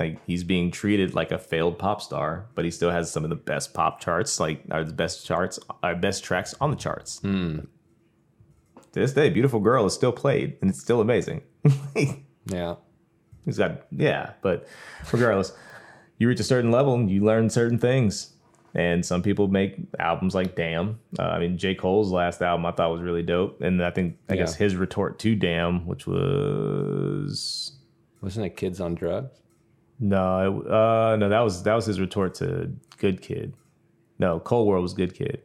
Like he's being treated like a failed pop star, but he still has some of the best pop charts, like are the best charts, our best tracks on the charts. Mm. To this day, "Beautiful Girl" is still played, and it's still amazing. yeah He's got yeah, but regardless, you reach a certain level and you learn certain things. And some people make albums like Damn. Uh, I mean, J. Cole's last album I thought was really dope, and I think I guess his retort to Damn, which was wasn't it kids on drugs no, it- uh, no, that was that was his retort to Good Kid. No, Cold World was Good Kid.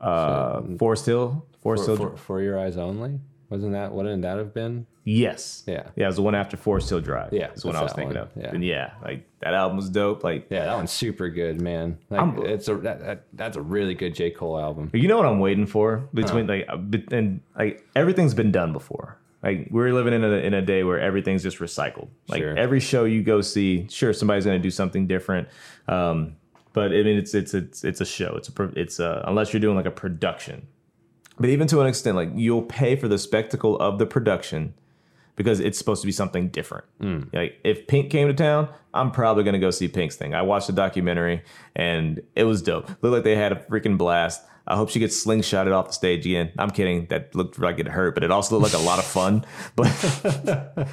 Uh, Forest Hill, Forest for, Hill, for, for your eyes only wasn't that wouldn't that have been yes, Yeah. yeah, it was the one after Forest Hill Drive. Yeah, is what that's I was thinking one. of. Yeah. and yeah, like that album was dope. Like Yeah, that one's super good, man. Like I'm- it's a that, that, that's a really good J Cole album. You know what I'm waiting for between like uh, and like everything's been done before. Like we're living in a in a day where everything's just recycled. Like Sure. every show you go see, sure somebody's going to do something different. Um, but I mean it's it's it's it's a show. It's a it's a, unless you're doing like a production. But even to an extent, like you'll pay for the spectacle of the production because it's supposed to be something different. Like if Pink came to town, I'm probably gonna go see Pink's thing. I watched the documentary and it was dope. Looked like they had a freaking blast. I hope she gets slingshotted off the stage again. I'm kidding. That looked like it hurt, but it also looked like a lot of fun. But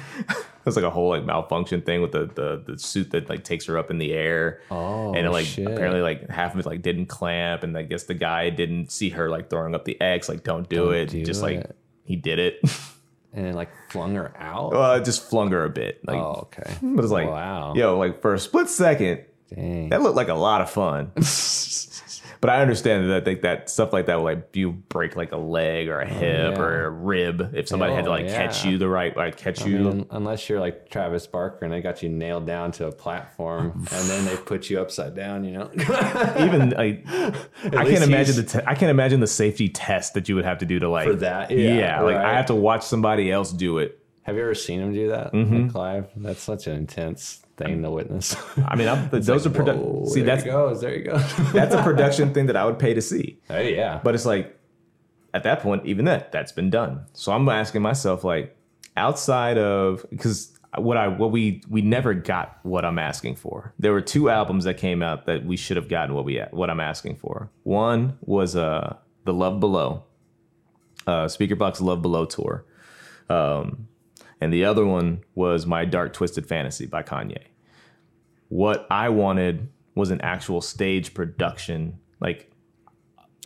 it was like a whole like malfunction thing with the, the the suit that like takes her up in the air. Oh, and it, like shit. apparently like half of it like didn't clamp, and I guess the guy didn't see her like throwing up the X. Like don't do Don't it. do Just like he did it. and then like flung her out. Well, it just flung her a bit. Like, oh, okay. but it's like, Wow. yo, like for a split second, Dang. that looked like a lot of fun. But I understand that I think that stuff like that will like you break like a leg or a hip yeah. or a rib if somebody had to Oh, like catch you the right, like catch I you. mean, unless you're like Travis Barker and they got you nailed down to a platform and then they put you upside down, you know? Even like, I can't imagine the te- I can't imagine the safety test that you would have to do to like For that, Yeah, yeah, like I have to watch somebody else do it. Have you ever seen him do that, Mm-hmm. like, Clive? That's such an intense thing to witness. I mean, I'm, those are Whoa, produ- see there that's goes. There you go. that's a production thing that I would pay to see. hey, yeah. But it's like at that point, even that that's been done. So I'm asking myself, like, outside of because what I what we we never got what I'm asking for. There were two albums that came out that we should have gotten what we what I'm asking for. One was uh the Love Below, uh Speaker Box Love Below tour, um, and the other one was My Dark Twisted Fantasy by Kanye. What I wanted was an actual stage production, like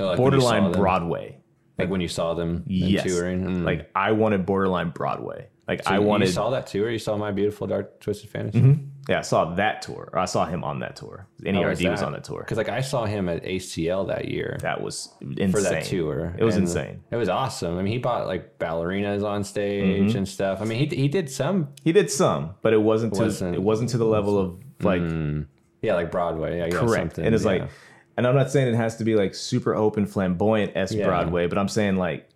Oh, like when you saw borderline? Broadway. Like when you saw them Yes, touring. Mm. like I wanted borderline Broadway. Like So I wanted. you saw that tour. You saw my beautiful dark twisted fantasy. yeah, I saw that tour. I saw him on that tour. NERD was on that tour. Because like I saw him at ACL that year That was insane. for that tour. It was and insane. It was awesome. I mean, he bought like ballerinas on stage Mm-hmm. and stuff. I mean, he he did some, He did some, but it wasn't to Wasn't- it wasn't to the level of like mm. yeah, like Broadway. Yeah, yeah, correct. something, And it's yeah. like, and I'm not saying it has to be like super open, flamboyant s Yeah. Broadway, but I'm saying like,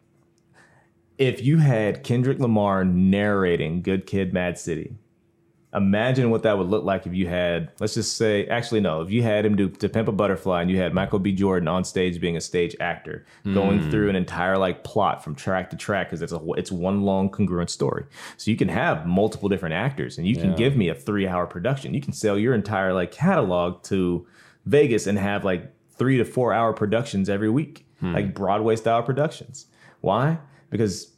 if you had Kendrick Lamar narrating "Good Kid, Mad City," imagine what that would look like if you had, let's just say, actually no, if you had him do "To Pimp a Butterfly" and you had Michael B. Jordan on stage being a stage actor, going Hmm. through an entire like plot from track to track because it's a it's one long congruent story. So you can have multiple different actors, and you can Yeah. give me a three hour production. You can sell your entire like catalog to Vegas and have like three to four hour productions every week, Hmm. like Broadway style productions. Why? Because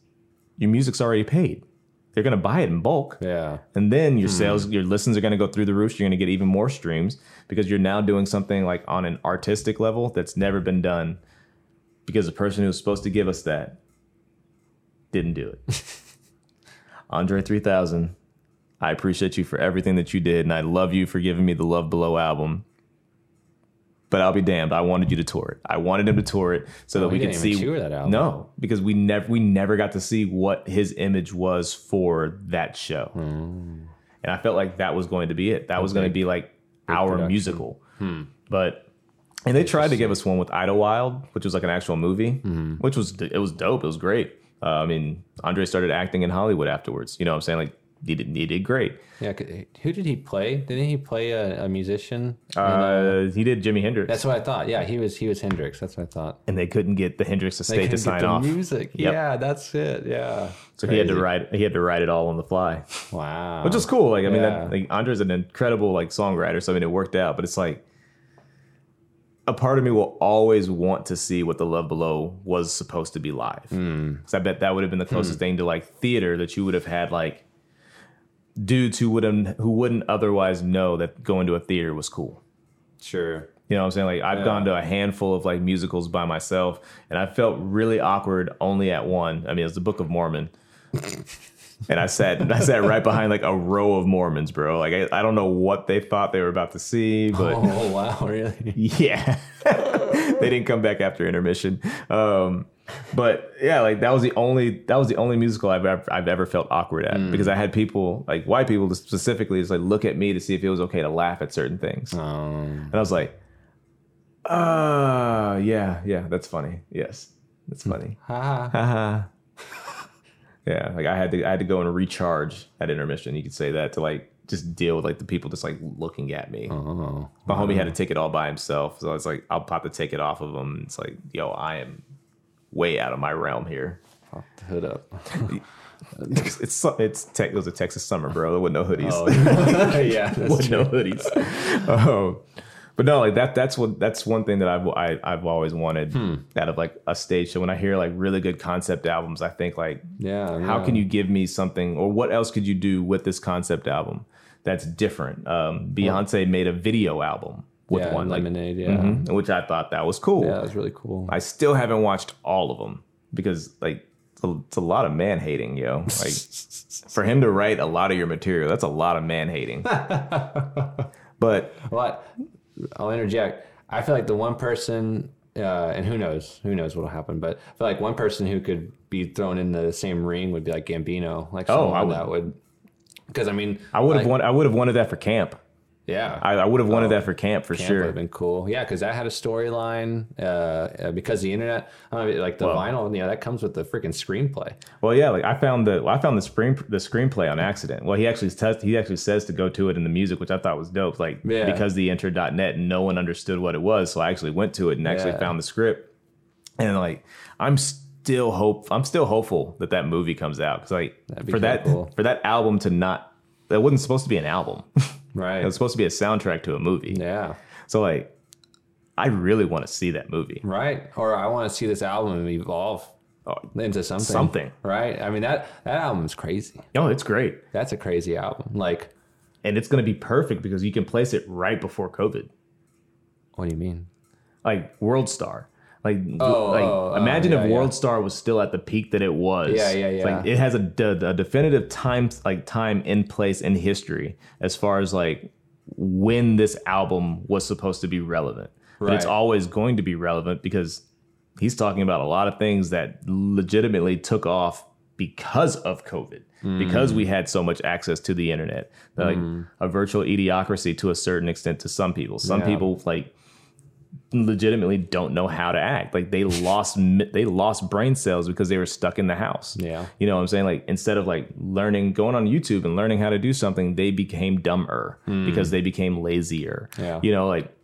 your music's already paid. They're gonna buy it in bulk. yeah, And then Hmm. your sales, your listens are going to go through the roof. You're going to get even more streams because you're now doing something like on an artistic level that's never been done because the person who was supposed to give us that didn't do it. Andre 3000, I appreciate you for everything that you did. And I love you for giving me the Love Below album. But I'll be damned. I wanted you to tour it. I wanted him to tour it so that Oh, we could see. tour that album. No, because we never we never got to see what his image was for that show. Hmm. And I felt like that was going to be it. That was going to be like our production. musical. Hmm. But and they tried to give us one with Idlewild, which was like an actual movie, hmm. which was it was dope. It was great. Uh, I mean, Andre started acting in Hollywood afterwards. You know what I'm saying? Like he did, he did great. Yeah, Who did he play? Didn't he play a, a musician? Uh, uh, he did Jimi Hendrix, That's what I thought. Yeah, he was he was Hendrix. That's what I thought. and they couldn't get the Hendrix estate to sign off. music. Yep. Yeah, that's it. Yeah. So he had to write he had to write it all on the fly, Wow. which is cool. Like I mean, Yeah. that, like Andre's an incredible like songwriter, so I mean it worked out. But it's like a part of me will always want to see what the Love Below was supposed to be live. Hmm. Because I bet that would have been the closest hmm. thing to like theater that you would have had like dudes who wouldn't who wouldn't otherwise know that going to a theater was cool. sure. You know what I'm saying? Like I've Yeah. gone to a handful of like musicals by myself, and I felt really awkward only at one. I mean, it's the Book of Mormon, and I sat I sat right behind like a row of Mormons, bro. Like I, I don't know what they thought they were about to see, but Oh wow, really? yeah, they didn't come back after intermission. Um, but yeah, like that was the only that was the only musical I've ever I've ever felt awkward at because I had people like white people specifically just like look at me to see if it was okay to laugh at certain things. Um, And I was like, uh, yeah, yeah, that's funny. Yes, that's funny. haha. Haha. Yeah, like I had to, I had to go and recharge at intermission. You could say that to like just deal with like the people just like looking at me. Oh. My homie had a ticket all by himself, so I was like, I'll pop the ticket off of him. It's like, yo, I am way out of my realm here. Pop the hood up. It's it's it's tech, it was a Texas summer, bro. There wasn't no hoodies. Oh, yeah, with no hoodies. um, but no, like that. That's what. That's one thing that I've I, I've always wanted Hmm. out of like a stage show. When I hear like really good concept albums, I think like, Yeah. how yeah. can you give me something, or what else could you do with this concept album that's different? Um, Beyonce made a video album with yeah, one, like, lemonade? Yeah. mhm, which I thought that was cool. Yeah, that was really cool. I still haven't watched all of them because like it's a, it's a lot of man hating, yo. Like for him to write a lot of your material, that's a lot of man hating. but But I'll interject. I feel like the one person, uh, and who knows, who knows what'll happen. But I feel like one person who could be thrown in the same ring would be like Gambino, like Oh, I would- that would. Because I mean, I would have like, wanted I would have wanted that for camp. Yeah, I, I would have wanted Oh, that for camp for Camp sure. would have been cool. Yeah, because that had a storyline. Uh, uh, because the internet, I mean, like the Well- vinyl, you know, that comes with the freaking screenplay. Well, yeah, like I found the I found the screen the screenplay on accident. Well, he actually says he actually says to go to it in the music, which I thought was dope. Like Yeah. because the internet no one understood what it was, so I actually went to it and actually Yeah. found the script. And like I'm still hope I'm still hopeful that that movie comes out because like That'd for that cool. for that album to not that wasn't supposed to be an album. Right. it was supposed to be a soundtrack to a movie. yeah. So like I really want to see that movie. Right. Or I want to see this album evolve Oh, into something. Something. Right. I mean that that album's crazy. no, it's great. That's a crazy album. Like, And it's going to be perfect because you can place it right before COVID. what do you mean? like World Star. Like, oh, oh, like oh, oh, imagine yeah, if yeah. World Star was still at the peak that it was. Yeah, yeah, It's Like it has a, de- a definitive time, like time in place in history as far as like when this album was supposed to be relevant. But it's always going to be relevant because he's talking about a lot of things that legitimately took off because of COVID, because mm. we had so much access to the internet, like mm. a virtual idiocracy to a certain extent to some people. Some Yeah. people like legitimately don't know how to act. Like they lost they lost brain cells because they were stuck in the house. Yeah. You know what I'm saying? Like instead of like learning going on YouTube and learning how to do something, they became dumber because they became lazier. Yeah. You know, like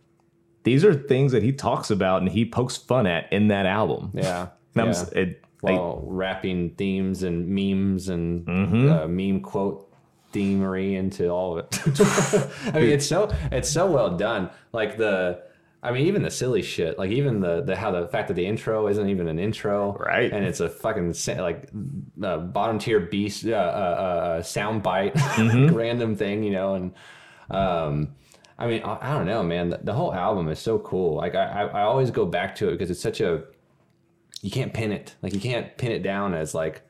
these are things that he talks about and he pokes fun at in that album. Yeah. And I'm yeah. s- it, like, While rapping themes and memes and Mm-hmm. uh, meme quote themery into all of it. I mean, it's so it's so well done. Like the, I mean, even the silly shit. Like even the the how the fact that the intro isn't even an intro, Right. And it's a fucking like uh, bottom tier beast uh, uh, uh, sound bite, Mm-hmm. random thing, you know, and um. I mean, I, I don't know, man. The, the whole album is so cool. Like, I, I, I always go back to it because it's such a you can't pin it. Like you can't pin it down as like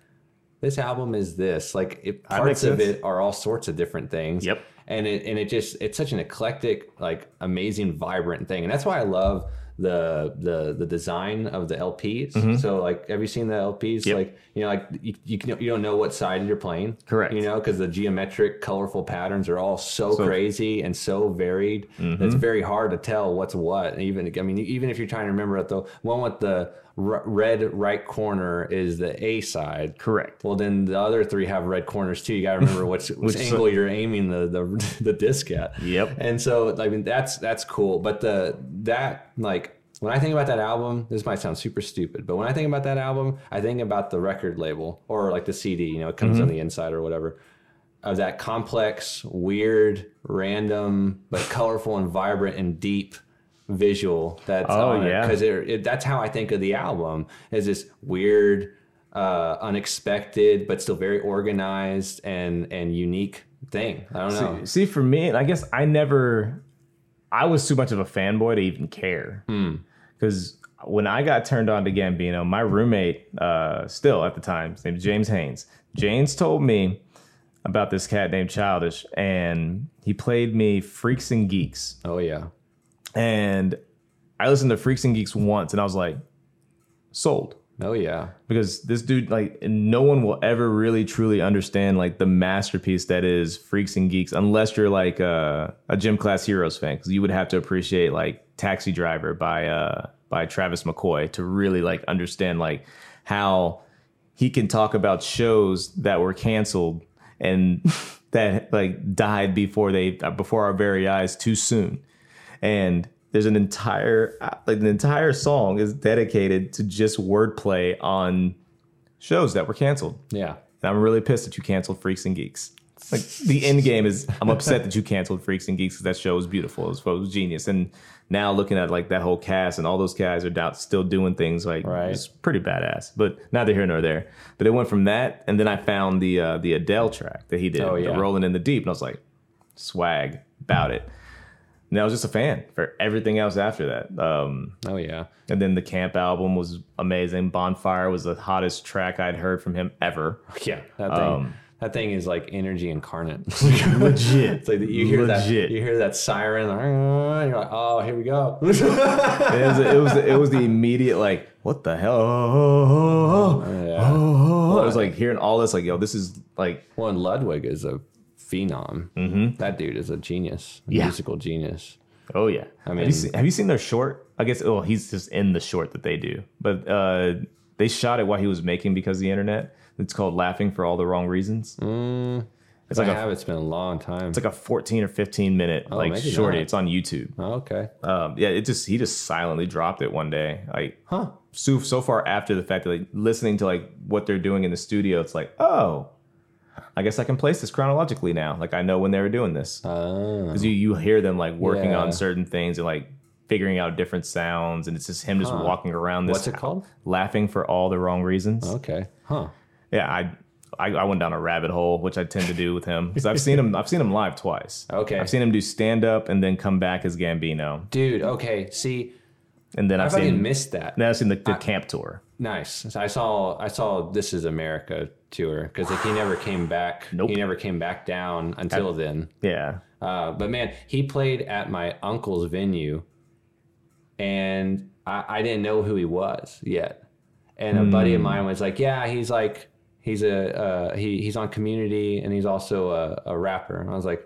this album is this. Like it, parts of it are all sorts of different things. Yep. And it and it just it's such an eclectic, like amazing, vibrant thing. And that's why I love the the the design of the LPs. So like have you seen the LPs? Mm-hmm. Yep. Like you know, like you, you can you don't know what side you're playing. Correct. You know, because the geometric, colorful patterns are all so, So- crazy and so varied. Mm-hmm. It's very hard to tell what's what. Even I mean, even if you're trying to remember it, the one with the r- red right corner is the A side. correct. Well, then the other three have red corners too. You got to remember which, which, Which angle you're aiming the, the the disc at. Yep. And so, I mean, that's that's cool. But the that like when I think about that album, this might sound super stupid, but when I think about that album, I think about the record label or like the CD. You know, it comes on Mm-hmm. the inside or whatever. Of that complex, weird, random, but colorful and vibrant and deep visual that's Oh, on yeah. because it, it, that's how I think of the album is this weird, uh, unexpected, but still very organized and and unique thing. I don't know. See, for me, I guess I never, I was too much of a fanboy to even care. Hmm. Because when I got turned on to Gambino, my roommate, uh, still at the time, his name is James Haynes. James told me about this cat named Childish, and he played me Freaks and Geeks. Oh yeah, And I listened to Freaks and Geeks once, and I was like, sold oh yeah, because this dude like no one will ever really truly understand like the masterpiece that is freaks and geeks unless you're like uh, a gym class heroes fan because you would have to appreciate like taxi driver by uh by travis mccoy to really like understand like how he can talk about shows that were canceled and that like died before they before our very eyes too soon. And there's an entire like the entire song is dedicated to just wordplay on shows that were canceled. yeah. And I'm really pissed that you canceled Freaks and Geeks. Like the end game is I'm upset that you canceled Freaks and Geeks because that show was beautiful. It was, it was genius. And now looking at like that whole cast and all those guys are down, still doing things like Right. it's pretty badass. But neither here nor there. But it went from that, and then I found the uh, the Adele track that he did, Oh, yeah. the Rolling in the Deep, and I was like, swag about it. And I was just a fan for everything else after that. Um, Oh yeah. and then the Camp album was amazing. Bonfire was the hottest track I'd heard from him ever. Yeah. That thing. Um, that thing is like energy incarnate. Legit. It's like you hear Legit. that you hear that siren, and you're like, oh, here we go. it was it was it was the immediate like what the hell oh, Yeah. it was like hearing all this like yo this is like Well, and Ludwig is a phenom. Mm-hmm. That dude is a genius, a Yeah. musical genius. oh yeah I have mean- you seen, have you seen their short I guess oh he's just in the short that they do but uh they shot it while he was making because of the internet it's called laughing for all the wrong reasons Mm, it's I like a have. It's been a long time. it's like a 14 or 15 minute like shorty not. it's on YouTube oh, okay. um yeah it just he just silently dropped it one day like Huh. so so far after the fact that like listening to like what they're doing in the studio it's like oh i guess i can place this chronologically now like i know when they were doing this Oh. because you, you hear them like working Yeah. on certain things and like figuring out different sounds and it's just him just walking around this What's it called? laughing for all the wrong reasons Okay. Huh. yeah I, I i went down a rabbit hole which i tend to do with him because i've seen him i've seen him live twice Okay. i've seen him do stand up and then come back as gambino Dude, okay. See, and then I I've fucking seen missed that. Now I've seen the, the camp tour. Nice. So I saw I saw This Is America tour because like, he never came back. Nope. He never came back down until then. Yeah, Uh, but man, he played at my uncle's venue, and I, I didn't know who he was yet. And a buddy of mine was like, "Yeah, he's like he's a uh, he he's on Community, and he's also a, a rapper." And I was like,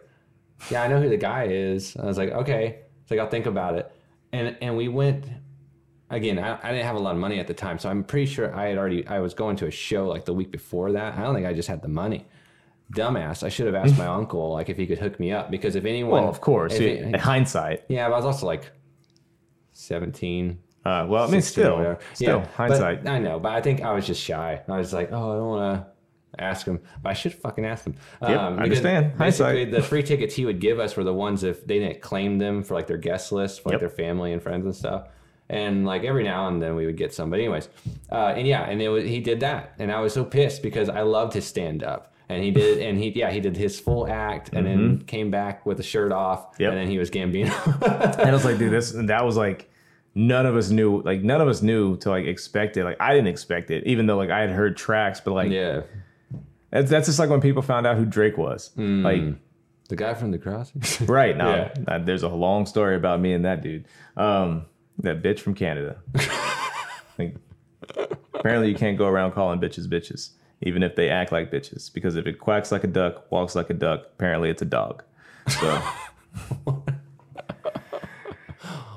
"Yeah, I know who the guy is." I was like, "Okay." It's like I'll think about it. And and we went again. I, I didn't have a lot of money at the time, so I'm pretty sure I had already I was going to a show like the week before that. I don't think I just had the money. Dumbass! I should have asked my uncle like if he could hook me up because if anyone, well, of course. if yeah, it- in hindsight, yeah, but I was also like 17. uh, well, I mean, still, still Yeah, hindsight. But I know, but I think I was just shy. I was like, oh, I don't want to ask him, but I should fucking ask him. Um, Yep, I understand. Hindsight. the free tickets he would give us were the ones if they didn't claim them for like their guest list, for like Yep. their family and friends and stuff. And like every now and then we would get some. But anyways, uh, and yeah, and it was, he did that, and I was so pissed because I loved his stand up. And he did, and he yeah he did his full act, and then came back with a shirt off, Mm-hmm. Yep. and then he was Gambino. and I was like, dude, this that was like none of us knew, like none of us knew to like expect it. Like I didn't expect it, even though like I had heard tracks, but like yeah, that's, that's just like when people found out who Drake was. Like the guy from Degrassi. right now, Yeah. there's a long story about me and that dude, um, that bitch from Canada. like, apparently, you can't go around calling bitches bitches, even if they act like bitches, because if it quacks like a duck, walks like a duck, apparently it's a dog. So.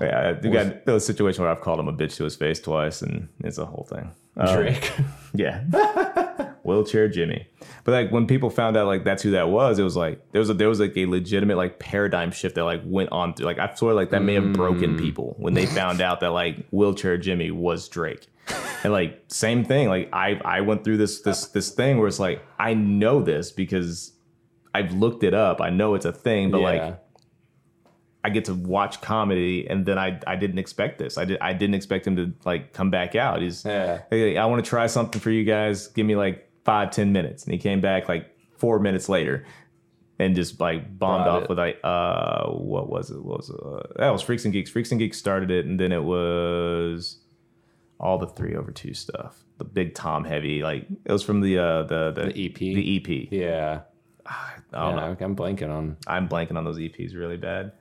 Yeah, you got those situation where I've called him a bitch to his face twice, and it's a whole thing. Um, Drake. yeah, wheelchair Jimmy. But like when people found out like that's who that was, it was like there was a, there was like a legitimate like paradigm shift that like went on through. Like I swear like that may have broken mm. people when they found out that like wheelchair Jimmy was Drake. And like same thing, like I I went through this this this thing where it's like I know this because I've looked it up. I know it's a thing, but like I get to watch comedy, and then I I didn't expect this. I did I didn't expect him to like come back out. He's Yeah. hey, I want to try something for you guys. Give me like five ten minutes, and he came back like four minutes later, and just like bombed Brought off it. with like uh what was it? What was it? Uh, that was Freaks and Geeks. Freaks and Geeks started it, and then it was all the three over two stuff. The big Tom heavy, like it was from the uh the the, The EP. The EP. Yeah. I don't know. I'm blanking on. I'm blanking on those EPs really bad.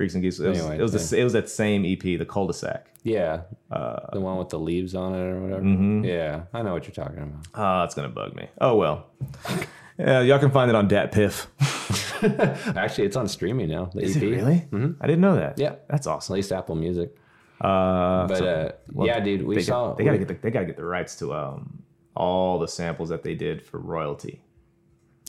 Freaks and Geeks. It was, Anyway, it, was the, it was that same EP, the cul-de-sac. Yeah. Uh, the one with the leaves on it or whatever. mm-hmm. Yeah. I know what you're talking about. Ah, it's gonna bug me. Oh well. Yeah, y'all can find it on DatPiff. Actually, it's on streaming now. The Is EP. it really? I didn't know that. Yeah. that's awesome. At least Apple Music. Uh, But so- uh, well, yeah, dude, we they, saw. got, they gotta get the, they gotta get the rights to um all the samples that they did for royalty.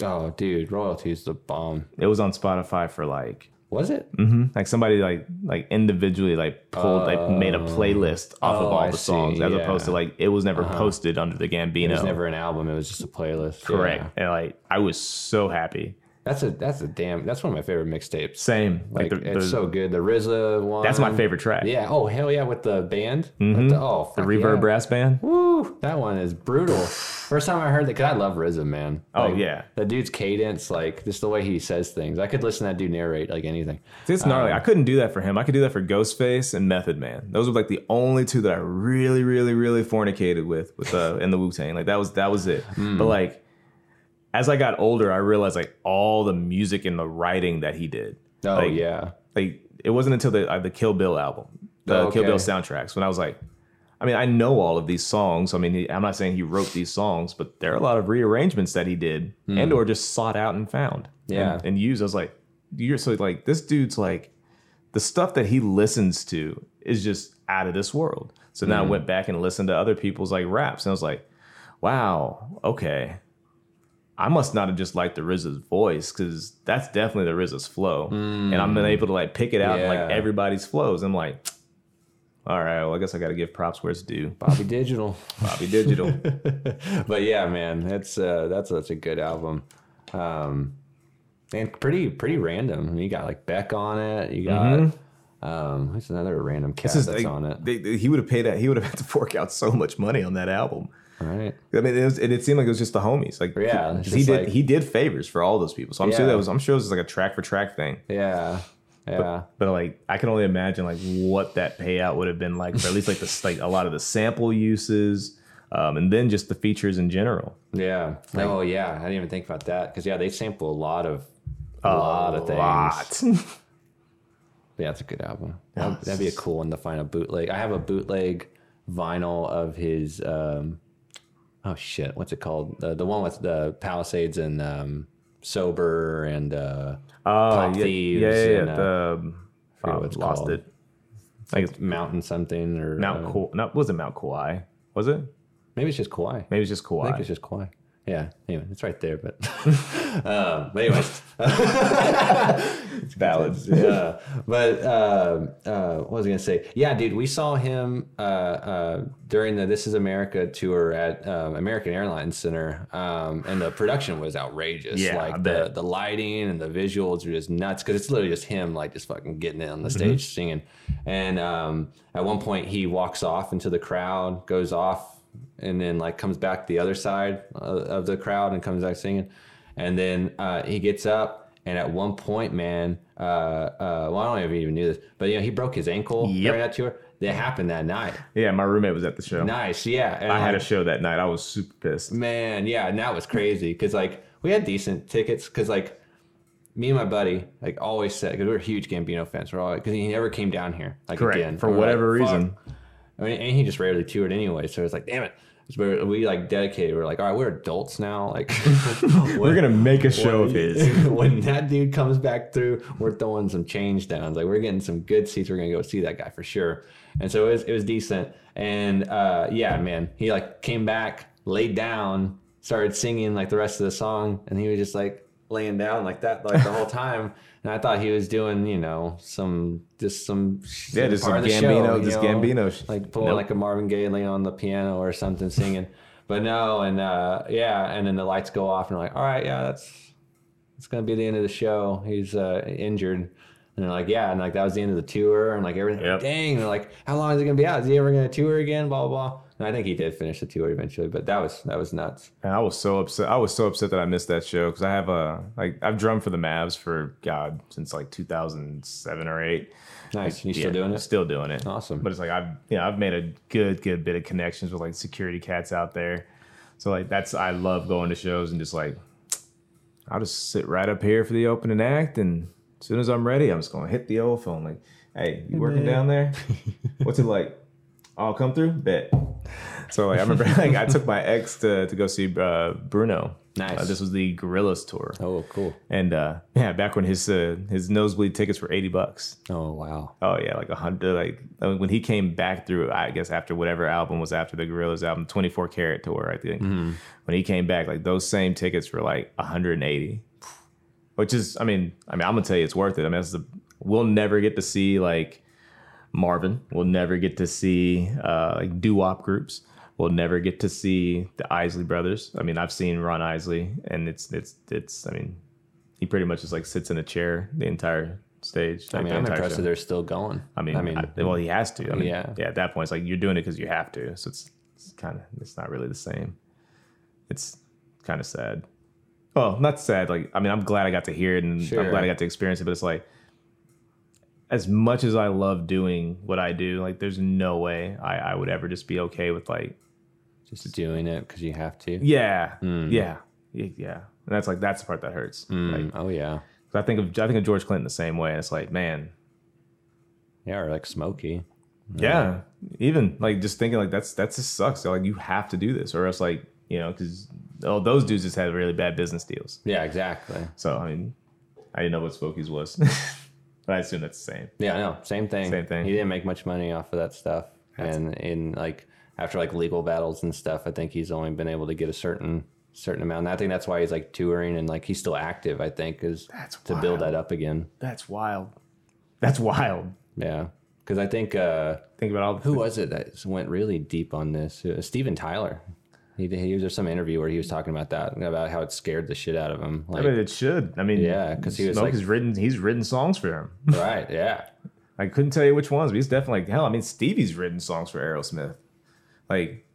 oh, dude, royalties the bomb. It was on Spotify for like Was it? like somebody like like individually like pulled like made a playlist off of oh, all I the songs as yeah. Uh-huh. opposed to like it was never posted under the Gambino. It was never an album. It was just a playlist. correct. Yeah. And like I was so happy. That's a that's a damn. That's one of my favorite mixtapes. Same. Like, the- it's the- so good. The RZA one. That's my favorite track. Yeah. Oh hell yeah, with the band. With mm-hmm. the, oh, The Reverb yeah. Brass Band. Woo, that one is brutal. First time I heard that, cause I love RZA, man. Oh, yeah. the dude's cadence, like just the way he says things. I could listen to that dude narrate like anything. It's gnarly. Um, I couldn't do that for him. I could do that for Ghostface and Method Man. Those were like the only two that I really, really, really fornicated with with uh, in the Wu Tang. Like that was that was it. Hmm. But like as I got older, I realized like all the music and the writing that he did. Oh Like, yeah, Like it wasn't until the uh, the Kill Bill album, the Oh, Kill Bill soundtracks, when I was like, I mean, I know all of these songs. I mean, he, I'm not saying he wrote these songs, but there are a lot of rearrangements that he did and or just sought out and found. Hmm. Yeah. and, and used. I was like, you're so like this dude's like the stuff that he listens to is just out of this world. So Hmm. now I went back and listened to other people's like raps, and I was like, wow, okay. I must not have just liked the RZA's voice because that's definitely the RZA's flow, and I'm been able to like pick it out in Hmm. Like everybody's flows. I'm like, all right, well, I guess I got to give props where it's due. Bobby Digital. Bobby Digital. but yeah, man, that's uh, that's such a good album. Um, and pretty pretty random. You got like Beck on it. You got um, who's another random cat is, that's like, on it? they- they- he would have paid. That, he would have had to fork out so much money on that album. Right. I mean, it, was, it, it seemed like it was just the homies. Like, Yeah, it's he did. like- he did favors for all those people. So I'm sure that was. I'm sure it was like a track for track thing. Yeah. Yeah. But like, I can only imagine like what that payout would have been like for at least like the like a lot of the sample uses, um, and then just the features in general. Yeah. oh yeah. I didn't even think about that because yeah, they sample a lot of a lot of things. lot. Yeah, it's a good album. That'd, that'd be a cool one to find a bootleg. I have a bootleg vinyl of his. Um, oh shit, what's it called? The the one with the Palisades and um, Sober and uh, Oh Pop yeah, Thieves yeah, yeah. yeah. and, uh, the, um, forget oh, it's lost called. it. I think it's Mountain something or Mount uh, Kauai. No, was it Mount Kauai? Was it? Maybe it's just Kauai. Maybe it's just Kauai. I think it's just Kauai. Yeah. Anyway, it's right there, but um, but anyways. it's ballads. yeah, but uh, uh, what was I gonna say? Yeah, dude, we saw him uh, uh, during the This Is America tour at um, American Airlines Center, um, and the production was outrageous. Yeah, like the the lighting and the visuals were just nuts because it's literally just him, like just fucking getting it on the Mm-hmm. stage singing. And um, at one point, he walks off into the crowd, goes off, and then like comes back to the other side of, the crowd and comes back singing. And then uh, he gets up, and at one point, man, uh, uh, well, I don't know if you even knew this, but you know, he broke his ankle Yep. during that tour. That happened that night. Yeah, my roommate was at the show. Nice, yeah. And I had a show that night. I was super pissed. Man, yeah, and that was crazy because like we had decent tickets because like me and my buddy like always said because we were huge Gambino fans. We're all because he never came down here like Correct. again For whatever like, fuck. I mean, and he just rarely toured anyway, so it's like, damn it. So we like dedicated. We're like, all right, we're adults now. Like, We're gonna make a show of his. when that dude comes back through, we're throwing some change downs. Like we're getting some good seats. We're gonna go see that guy for sure. And so it was it was decent. And uh, yeah, man, he like came back, laid down, started singing like the rest of the song, and he was just like laying down like that like the whole time. And I thought he was doing, you know, some just some Yeah, just some Gambino, show, just know? Gambino. like pulling Nope. like a Marvin Gaye laying on the piano or something singing. but no, and uh, yeah, and then the lights go off and like, all right, yeah, that's it's gonna be the end of the show. He's uh, injured. And they're like, yeah, and like that was the end of the tour, and like everything. Yep. Dang, they're like, how long is it gonna be out? Is he ever gonna tour again? Blah blah blah. And I think he did finish the tour eventually, but that was that was nuts. And I was so upset. I was so upset that I missed that show because I have a like I've drummed for the Mavs for God since like 2007 or eight. Nice. You still Yeah, doing it? Still doing it. Awesome. But it's like I've you know I've made a good good bit of connections with like security cats out there. So like that's I love going to shows and just like I'll just sit right up here for the opening act and as soon as I'm ready, I'm just gonna hit the old phone like, hey, you working down there? What's it like? I'll come through. Bet. So like I remember like I took my ex to to go see uh, Bruno. Nice. Uh, this was the Gorillas tour, Oh, cool. and uh, yeah, back when his uh, his nosebleed tickets were eighty bucks. Oh, wow. Oh yeah, like a hundred. Like I mean, when he came back through, I guess after whatever album was after the Gorillas album, twenty four karat tour, I think. Mm-hmm. When he came back, like those same tickets were like one hundred and eighty, which is, I mean, I mean, I'm gonna tell you, it's worth it. I mean, that's the we'll never get to see like Marvin. We'll never get to see uh, like doo wop groups. We'll never get to see the Isley brothers. I mean, I've seen Ron Isley, and it's it's it's. I mean, he pretty much just like sits in a chair the entire stage. I mean, I'm impressed that they're still going. I mean, I mean, I- well, he has to. I mean, Yeah. yeah. At that point, it's like you're doing it because you have to. So it's, it's kind of it's not really the same. It's kind of sad. Well, not sad. Like I mean, I'm glad I got to hear it, and Sure. I'm glad I got to experience it. But it's like, as much as I love doing what I do, like there's no way I, I would ever just be okay with like, just doing it because you have to. yeah, Mm. yeah, yeah, yeah. And that's like that's the part that hurts. Like, Mm, oh yeah, I think of I think of George Clinton the same way. And it's like, man, yeah, or like Smokey. Yeah, even like just thinking like that's that's just sucks. So, like you have to do this, or else like you know because oh those dudes just had really bad business deals. Yeah, exactly. So I mean, I didn't know what Smokies was, but I assume that's the same. Yeah, no, same thing. Same thing. He didn't make much money off of that stuff, and in like after like legal battles and stuff, I think he's only been able to get a certain certain amount. And I think that's why he's like touring and like he's still active. I think is That's to build that up again. That's wild. That's wild. Yeah, because I think uh, Think about all who was it that went really deep on this? Uh, Steven Tyler. He, he there's some interview where he was talking about that about how it scared the shit out of him. I Like, mean, it should. I mean, Yeah, 'cause he was, Smoke like- has written. He's written songs for him. right? Yeah. I couldn't tell you which ones, but he's definitely like hell. I mean, Stevie's written songs for Aerosmith. Like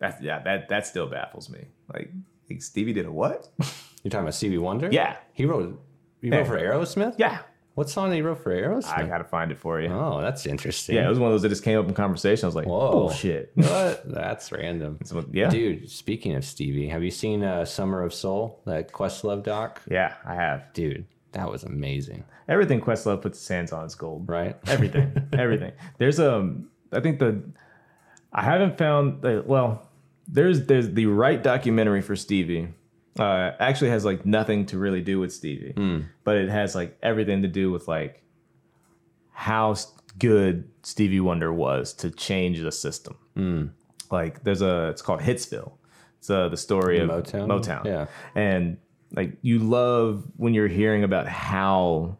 that. Yeah, that that still baffles me. Like, like Stevie did a what? You're talking about Stevie Wonder? yeah, He wrote. He Yeah. wrote for Aerosmith. yeah. What song did he wrote for Aerosmith? I gotta find it for you. oh, that's interesting. Yeah, it was one of those that just came up in conversation. I was like, Whoa. bullshit. what? That's random. So, yeah, Dude, speaking of Stevie, have you seen uh, Summer of Soul, that Questlove doc? yeah, I have Dude, that was amazing, everything. Questlove puts his hands on is gold. right? Everything, everything. There's a, I think the, I haven't found the well. There's there's the right documentary for Stevie. Uh, actually has like nothing to really do with Stevie, but it has like everything to do with like how good Stevie Wonder was to change the system. Like there's a, it's called Hitsville. It's uh, the story of Motown? Motown. Yeah. and like you love when you're hearing about how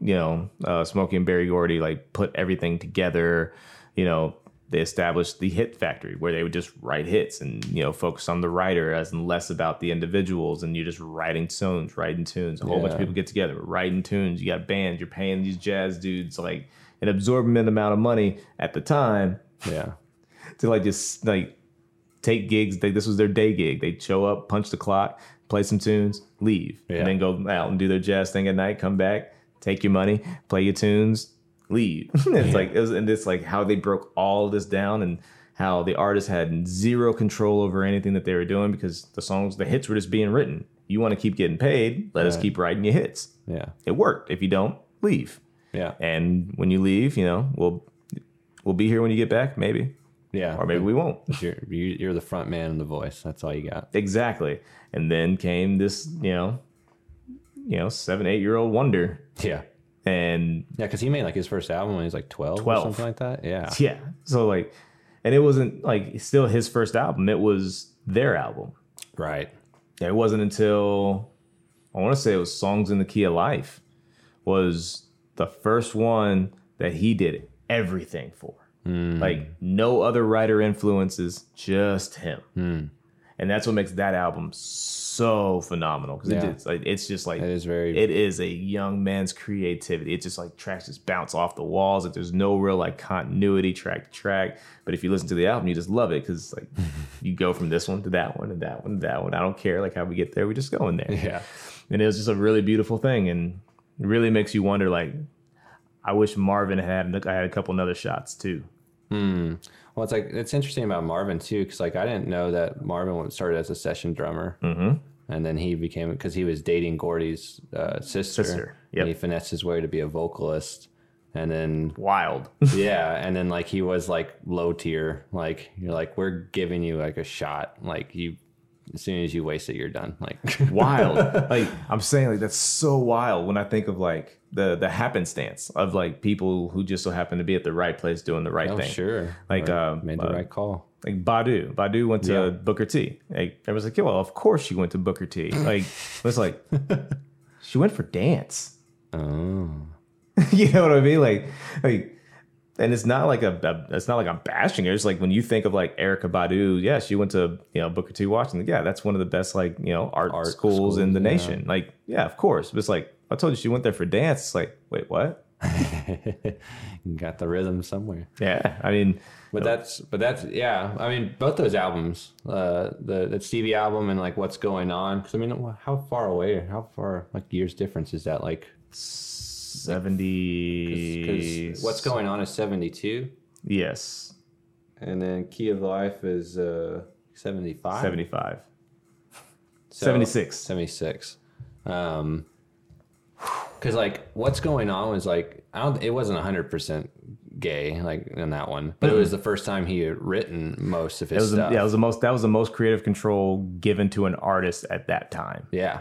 you know uh, Smokey and Berry Gordy like put everything together. You know, they established the hit factory where they would just write hits and you know focus on the writer as and less about the individuals and you're just writing tunes, writing tunes. A whole bunch of people get together, writing tunes. You got bands. You're paying these jazz dudes like an absorbent amount of money at the time Yeah. to like just like take gigs. They, this was their day gig. They'd show up, punch the clock, play some tunes, leave, Yeah. and then go out and do their jazz thing at night. Come back, take your money, play your tunes, leave. it's like it was, and it's like how they broke all of this down and how the artists had zero control over anything that they were doing because the songs, the hits were just being written. You want to keep getting paid? Let us keep writing your hits. Yeah. It worked. If you don't, leave. Yeah. And when you leave, you know, we'll we'll be here when you get back, maybe, Yeah. or maybe we won't. You're, you're the front man and the voice. That's all you got. Exactly. And then came this, you know, you know, seven, eight year old wonder. Yeah. And Yeah, because he made like his first album when he was like 12, 12. or something like that. Yeah. yeah. So like and it wasn't like still his first album. It was their album. Right. It wasn't until I want to say it was Songs in the Key of Life was the first one that he did everything for. Hmm. Like no other writer influences, just him. Hmm. And that's what makes that album so phenomenal because Yeah. it's, like, it's just like It is very. it is a young man's creativity. It just like tracks just bounce off the walls. Like there's no real like continuity track to track. But if you listen to the album, you just love it because like you go from this one to that one and that one to that one. I don't care like how we get there. We just go in there. yeah. And it was just a really beautiful thing, and it really makes you wonder. Like, I wish Marvin had I had a couple other shots too. Hmm. Well, it's like it's interesting about Marvin too, because like I didn't know that Marvin started as a session drummer, mm-hmm. and then he became because he was dating Gordy's uh, sister. Sister, and he finessed his way to be a vocalist, and then Wild. yeah, and then like he was like low tier, like you're like we're giving you like a shot, like you as soon as you waste it, you're done. Like wild. like I'm saying, like that's so wild when I think of like the the happenstance of like people who just so happen to be at the right place doing the right oh thing. sure, Like, Or um, made the uh, right call. Like Badu, Badu went to Yeah. Booker T. Like everyone's like, yeah, well, of course she went to Booker T. Like it's like she went for dance. Oh, you know what I mean? Like, like, and it's not like a, a- it's not like I'm bashing her. It's like when you think of like Erykah Badu, yeah, she went to you know Booker T. Washington. Yeah, that's one of the best like you know art, Art schools, in the yeah. nation. Like, yeah, of course. But it's like I told you she went there for dance. It's like, wait, what? Got the rhythm somewhere. Yeah, I mean, But that's but that's yeah. I mean, both those albums, uh, the the Stevie album and like what's going on. Because I mean, how far away? How far like years difference is that? Like, seventy. because what's going on is seventy two, Yes, and then Key of Life is uh seventy five. seventy-five. So- 76. 76 um because like what's going on was like i don't it wasn't 100% Gaye like in that one but it was the first time he had written most of It his was stuff yeah, it was the most that was the most creative control given to an artist at that time. yeah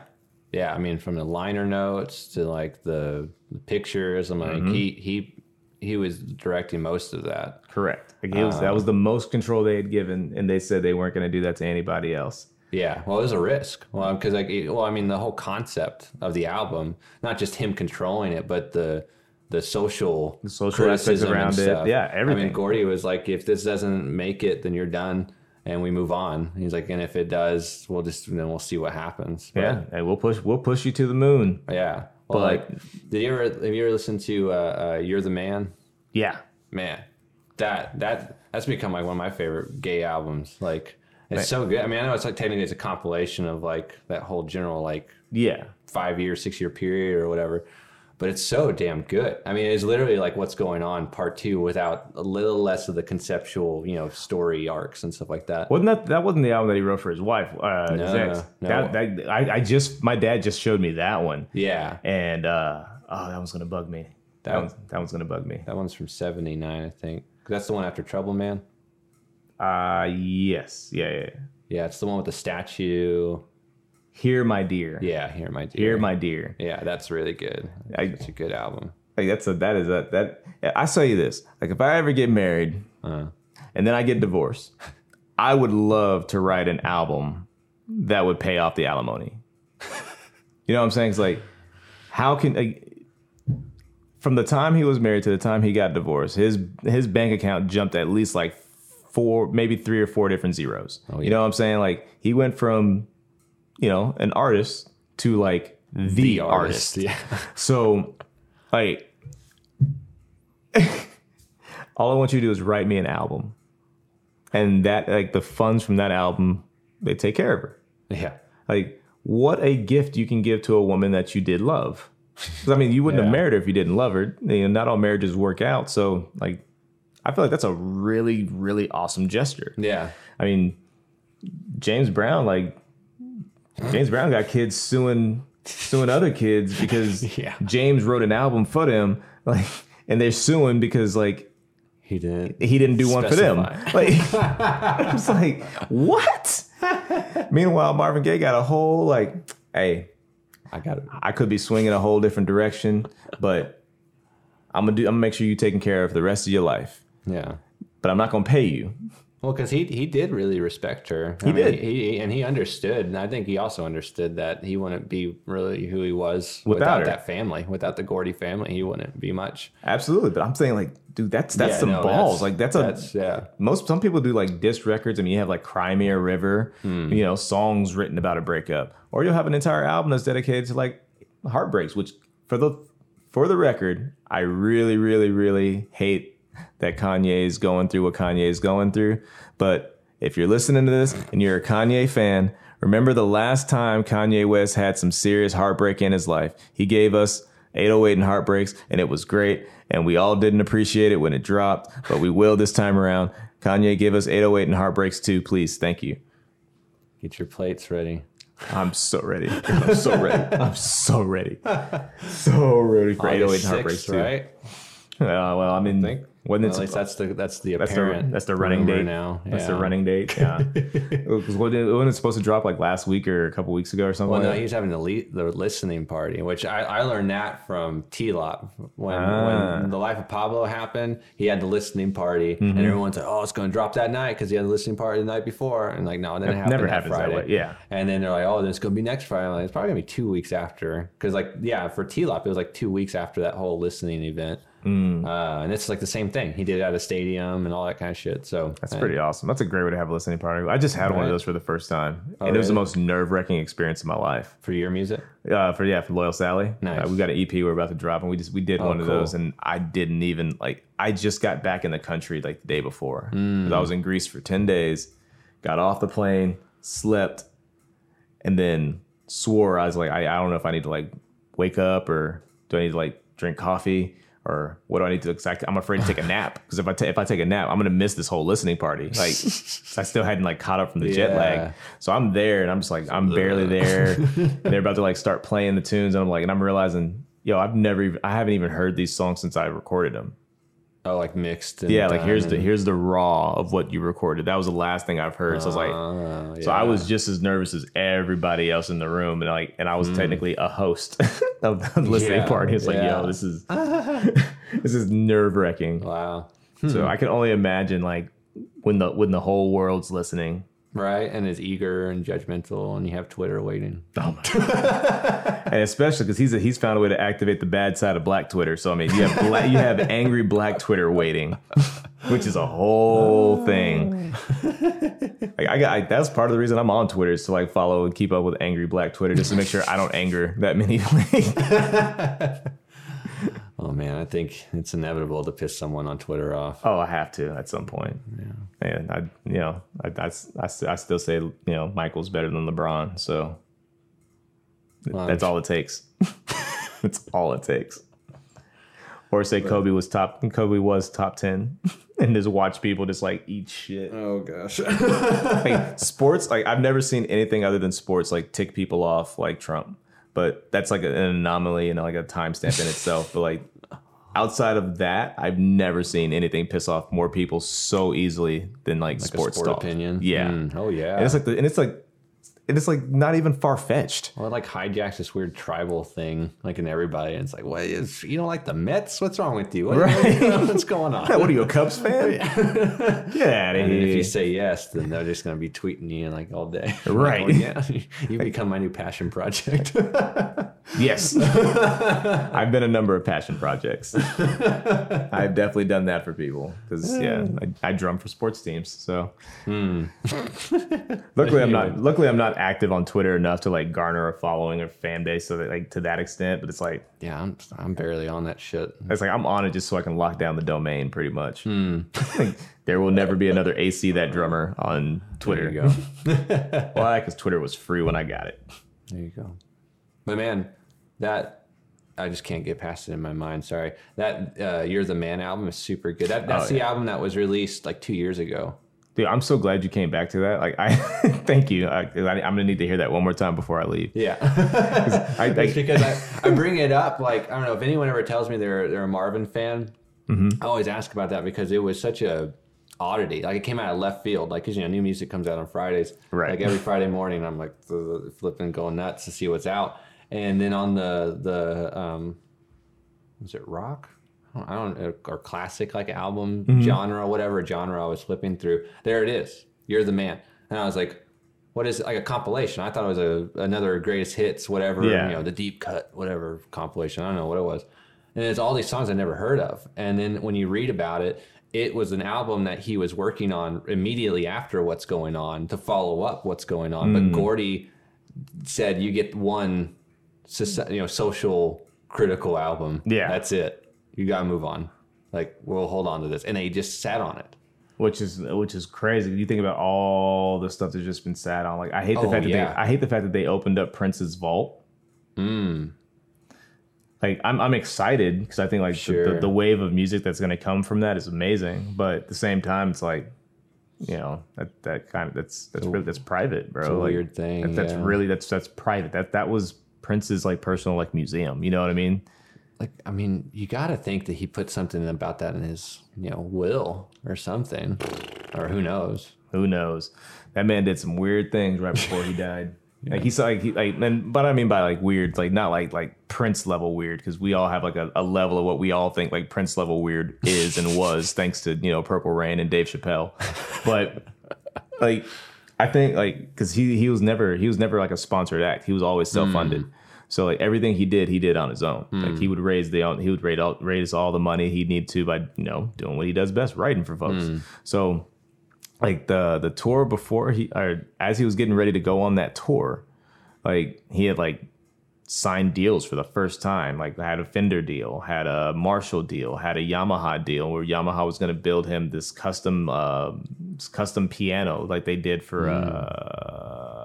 yeah i mean from the liner notes to like the, the pictures i'm like mm-hmm. he he he was directing most of that Correct. Like was, that was um, the most control they had given, and they said they weren't going to do that to anybody else. Yeah, well, it was a risk. Well, because like, well, I mean, the whole concept of the album, not just him controlling it, but the the social, the social aspects around it. Yeah, I mean, Gordy was like, if this doesn't make it, then you're done, and we move on. He's like, and if it does, we'll just then we'll see what happens. But, Yeah, and we'll push we'll push you to the moon. yeah. Well, But- like, did you ever have you ever listened to uh, uh, "You're the Man"? Yeah, man that that that's become like one of my favorite Gaye albums like it's so good i mean i know it's like technically it's a compilation of like that whole general like yeah, five year six year period or whatever but it's so damn good. I mean, it's literally like what's going on part two without a little less of the conceptual, you know, story arcs and stuff like that. Wasn't that that wasn't the album that he wrote for his wife? Uh, his No, ex. no. That, that, I, I just my dad just showed me that one, Yeah, and uh, oh, that one's gonna bug me. That That- one's that one's gonna bug me. that one's from '79, I think. That's the one after Trouble Man. Uh yes, yeah. yeah. Yeah, it's the one with the statue. Here, my dear. Yeah, here, my dear. Here, my dear. Yeah, that's really good. It's a good album. Like that's a that is a that. I tell you this. Like if I ever get married Uh, and then I get divorced, I would love to write an album that would pay off the alimony. You know what I'm saying? It's like, how can like, from the time he was married to the time he got divorced, his his bank account jumped at least like four, maybe three or four different zeros. You know what I'm saying? Like he went from, you know, an artist to like the, artist. Yeah. So, like, all I want you to do is write me an album, and that like the funds from that album, they take care of her. Yeah. Like, what a gift you can give to a woman that you did love. 'Cause, I mean, you wouldn't have married her if you didn't love her. You know, not all marriages work out. So, like, I feel like that's a really, really awesome gesture. Yeah. I mean, James Brown, like James Brown got kids suing suing other kids because Yeah. James wrote an album for them, like, and they're suing because like He didn't. he didn't do one for them. Like, I was like, what? Meanwhile, Marvin Gaye got a whole like, hey, I got it. I could be swinging a whole different direction, but I'm gonna do. I'm gonna make sure you're taken care of for the rest of your life. Yeah. But I'm not gonna pay you. Well, because he he did really respect her. He did. He, he- and he understood, and I think he also understood that he wouldn't be really who he was Without without, that family, without the Gordy family. He wouldn't be much. Absolutely, but I'm saying like, dude, that's that's Yeah, some no, balls. like that's a that's yeah. most some people do like diss records. I mean, you have like Cry Me a River, Hmm. you know, songs written about a breakup, or you'll have an entire album that's dedicated to like heartbreaks. Which for the for the record, I really, really, really hate that Kanye is going through what Kanye is going through. But if you're listening to this and you're a Kanye fan, remember the last time Kanye West had some serious heartbreak in his life. He gave us 808 and Heartbreaks, and it was great. And we all didn't appreciate it when it dropped, but we will this time around. Kanye, give us 808 and Heartbreaks too, please. Thank you. Get your plates ready. I'm so ready. I'm so ready. I'm so ready. So ready for 808 and Heartbreaks 6th, too. right? Uh, well, I mean, think. when Well, it's at that's the that's the that's the, that's the running date now. That's the running date. Yeah. Because it, it's supposed to drop like last week or a couple weeks ago or something. Well, no, like that? he's having the le- the listening party, which I, I learned that from TLOP when Ah. when the Life of Pablo happened. He had the listening party, Mm-hmm. and everyone's like, "Oh, it's going to drop that night because he had the listening party the night before." And like, no, it didn't happen never that happens that Friday. way, yeah. And then they're like, "Oh, then it's going to be next Friday." Like, it's probably going to be two weeks after, because like, yeah, for TLOP, it was like two weeks after that whole listening event. Mm. Uh, and it's like the same thing. He did it at a stadium and all that kind of shit. So That's pretty awesome. That's a great way to have a listening party. I just had one of those for the first time, and it was the most nerve wracking experience of my life. for your music. Uh, for yeah, for Loyal Sally. Nice. Uh, we got an EP we're about to drop, and we just we did one of cool. those, and I didn't even like. I just got back in the country like the day before. 'Cause I was in Greece for ten days, got off the plane, slept, and then swore I was like, I, I don't know if I need to like wake up or do I need to like drink coffee. Or what do I need to I, I'm afraid to take a nap because if I ta- if I take a nap, I'm gonna miss this whole listening party. Like I still hadn't like caught up from the jet Yeah. lag, so I'm there and I'm just like I'm barely there. And they're about to like start playing the tunes, and I'm like, and I'm realizing, yo, I've never, even, I haven't even heard these songs since I recorded them. Oh, like mixed. And Yeah, like here's the here's the raw of what you recorded. That was the last thing I've heard. So I was like, Oh, so I was just as nervous as everybody else in the room, and like, and I was mm. technically a host of the listening Mm. Yeah, party. It's like, yeah. yo, this is this is nerve wracking. Wow. So hmm. I can only imagine like when the when the whole world's listening. Right, and is eager and judgmental, and you have Twitter waiting. Oh my and especially because he's he's found a way to activate the bad side of Black Twitter. So I mean, you have black, you have angry Black Twitter waiting, which is a whole thing. Like I got I, that's part of the reason I'm on Twitter is to like follow and keep up with angry Black Twitter just to make sure I don't anger that many. Oh man, I think it's inevitable to piss someone on Twitter off. oh, I have to at some point. Yeah, and I you know I I, I, I still say you know Michael's better than LeBron. So Well, that's all it takes. that's all it takes. or say Kobe was top. Kobe was top ten, and just watch people just like eat shit. Oh gosh. Like sports, like I've never seen anything other than sports like tick people off like Trump. But that's like an anomaly and like a timestamp in itself. But like outside of that, I've never seen anything piss off more people so easily than like, Like sports sport talk. opinion. Yeah. Mm, Oh yeah. And it's like the, and it's like and it's like not even far fetched. Well, it like hijacks this weird tribal thing, like in everybody. And it's like, what is you don't like the Mets? What's wrong with you? What, Right. what's going on? What are you, a Cubs fan? Get out of And if you say yes, then they're just gonna be tweeting you like all day. Right. Like, oh, yeah, you become my new passion project. Yes. I've been a number of passion projects. I've definitely done that for people because hmm. yeah, I, I drum for sports teams. So hmm. luckily I'm not luckily I'm not active on Twitter enough to like garner a following or fan base so that like to that extent. But it's like yeah, I'm I'm barely on that shit. it's like I'm on it just so I can lock down the domain pretty much. Like, there will never be another AC that drummer on Twitter. There you go. Why? Because Twitter was free when I got it. There you go. But man, that I just can't get past it in my mind. Sorry. That uh, "You're the Man" album is super good. That, that's Oh, the album that was released like two years ago. Dude, I'm so glad you came back to that. Like, I thank you. I, I'm gonna need to hear that one more time before I leave. Yeah. I, I, because I, I bring it up like I don't know if anyone ever tells me they're they're a Marvin fan. I always ask about that because it was such a oddity. Like it came out of left field. Like 'cause, you know new music comes out on Fridays. Right. Like every Friday morning, I'm like flipping, going nuts to see what's out. And then on the the um, was it rock? I don't or classic like album genre, whatever genre I was flipping through. There it is. You're the man. And I was like, what is it? Like a compilation. I thought it was a another greatest hits, whatever, Yeah. you know, the deep cut, whatever compilation. I don't know what it was. And it's all these songs I never heard of. And then when you read about it, it was an album that he was working on immediately after what's going on to follow up what's going on. Hmm. But Gordy said you get one you know social critical album. Yeah. That's it. You gotta move on. Like we'll hold on to this. And they just sat on it. which is which is crazy. You think about all the stuff that's just been sat on. Like, I hate the Oh, fact that yeah. they. I hate the fact that they opened up Prince's vault. Mm. Like, I'm I'm excited because I think like the, Sure. the, the wave of music that's going to come from that is amazing. But at the same time, it's like. You know that that kind of that's that's really that's private, bro. It's a Like, weird thing. That, that's yeah. really that's that's private. That that was Prince's like personal like museum. You know what I mean? Like I mean, you gotta think that he put something about that in his, you know, will or something. Or who knows. Who knows? That man did some weird things right before he died. Like he's like he like and but I mean by like weird, like not like like Prince level weird, because we all have like a, a level of what we all think like Prince level weird is and was, thanks to you know Purple Rain and Dave Chappelle. But like I think like because he he was never he was never like a sponsored act. He was always self funded. Mm. So like everything he did, he did on his own. Like he would raise the he would raise all, raise all the money he'd need to by you know doing what he does best, writing for folks. So like the the tour before he or as he was getting ready to go on that tour, like he had like signed deals for the first time. Like had a Fender deal, had a Marshall deal, had a Yamaha deal where Yamaha was going to build him this custom uh, custom piano like they did for uh,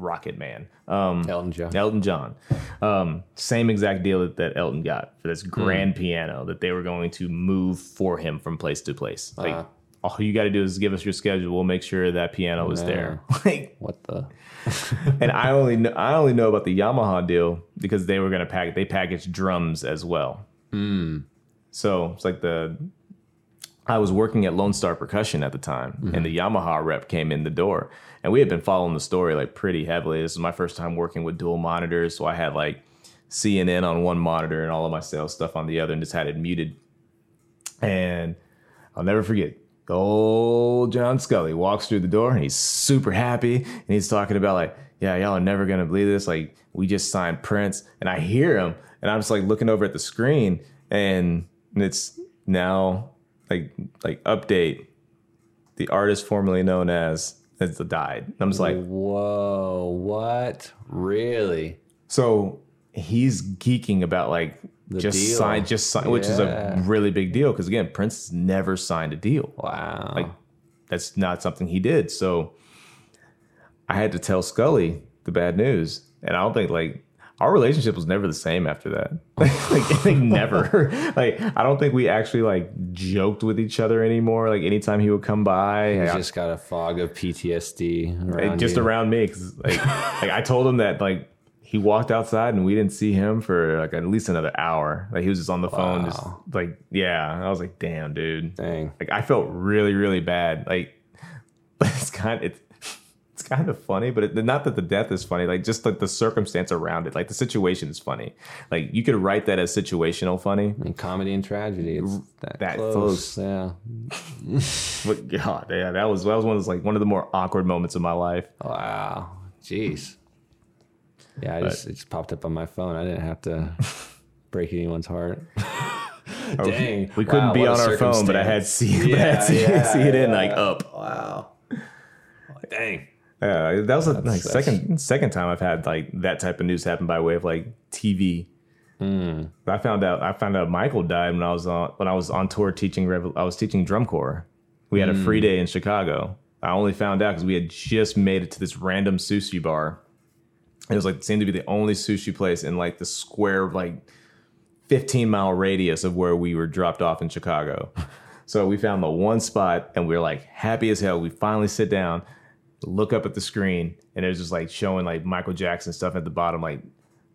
Rocket Man. Um, Elton John. Elton John. Um, same exact deal that, that Elton got for this grand piano that they were going to move for him from place to place. Like, Uh. all you got to do is give us your schedule. We'll make sure that piano is there. like, What the and I only know, I only know about the Yamaha deal because they were going to pack they packaged drums as well. So it's like the I was working at Lone Star Percussion at the time, and the Yamaha rep came in the door, and we had been following the story like pretty heavily. This is my first time working with dual monitors, so I had like CNN on one monitor and all of my sales stuff on the other, and just had it muted. And I'll never forget. Old John Scully walks through the door and he's super happy and he's talking about like, yeah, y'all are never gonna believe this. Like, we just signed Prince, and I hear him, and I'm just like looking over at the screen, and it's now like like update the artist formerly known as has died. And I'm just like, Whoa, what? Really? so he's geeking about like just deal. sign, just sign, which is a really big deal because again, Prince has never signed a deal. Wow. Like that's not something he did. So I had to tell Scully the bad news, and I don't think like our relationship was never the same after that. like, like never. like I don't think we actually like joked with each other anymore. Like anytime he would come by, he I- just got a fog of PTSD around just you. around me, because like, like I told him that like he walked outside and we didn't see him for like at least another hour. Like he was just on the phone, just like yeah. I was like, damn, dude. Dang. Like I felt really, really bad. Like, it's kind it's it's kind of funny, but it, not that the death is funny. Like just like the circumstance around it, like the situation is funny. Like you could write that as situational funny. Mean, comedy and tragedy. It's that, that close. Yeah. But God, yeah, that was that was one of those, like one of the more awkward moments of my life. Wow. Jeez. Yeah, I just it just popped up on my phone. I didn't have to break anyone's heart. Oh, Dang. We couldn't Wow, be on our phone, but I had see, but I had see, yeah, see it in like up. Wow. Dang. Yeah, that was the like, second second time I've had like that type of news happen by way of like TV. Hmm. I found out I found out Michael died when I was on when I was on tour teaching I was teaching drum corps. We had a free Hmm. day in Chicago. I only found out because we had just made it to this random sushi bar. It was like seemed to be the only sushi place in like the square like 15 mile radius of where we were dropped off in Chicago. So we found the one spot and we were like happy as hell. We finally sit down, look up at the screen, and it was just like showing like Michael Jackson stuff at the bottom, like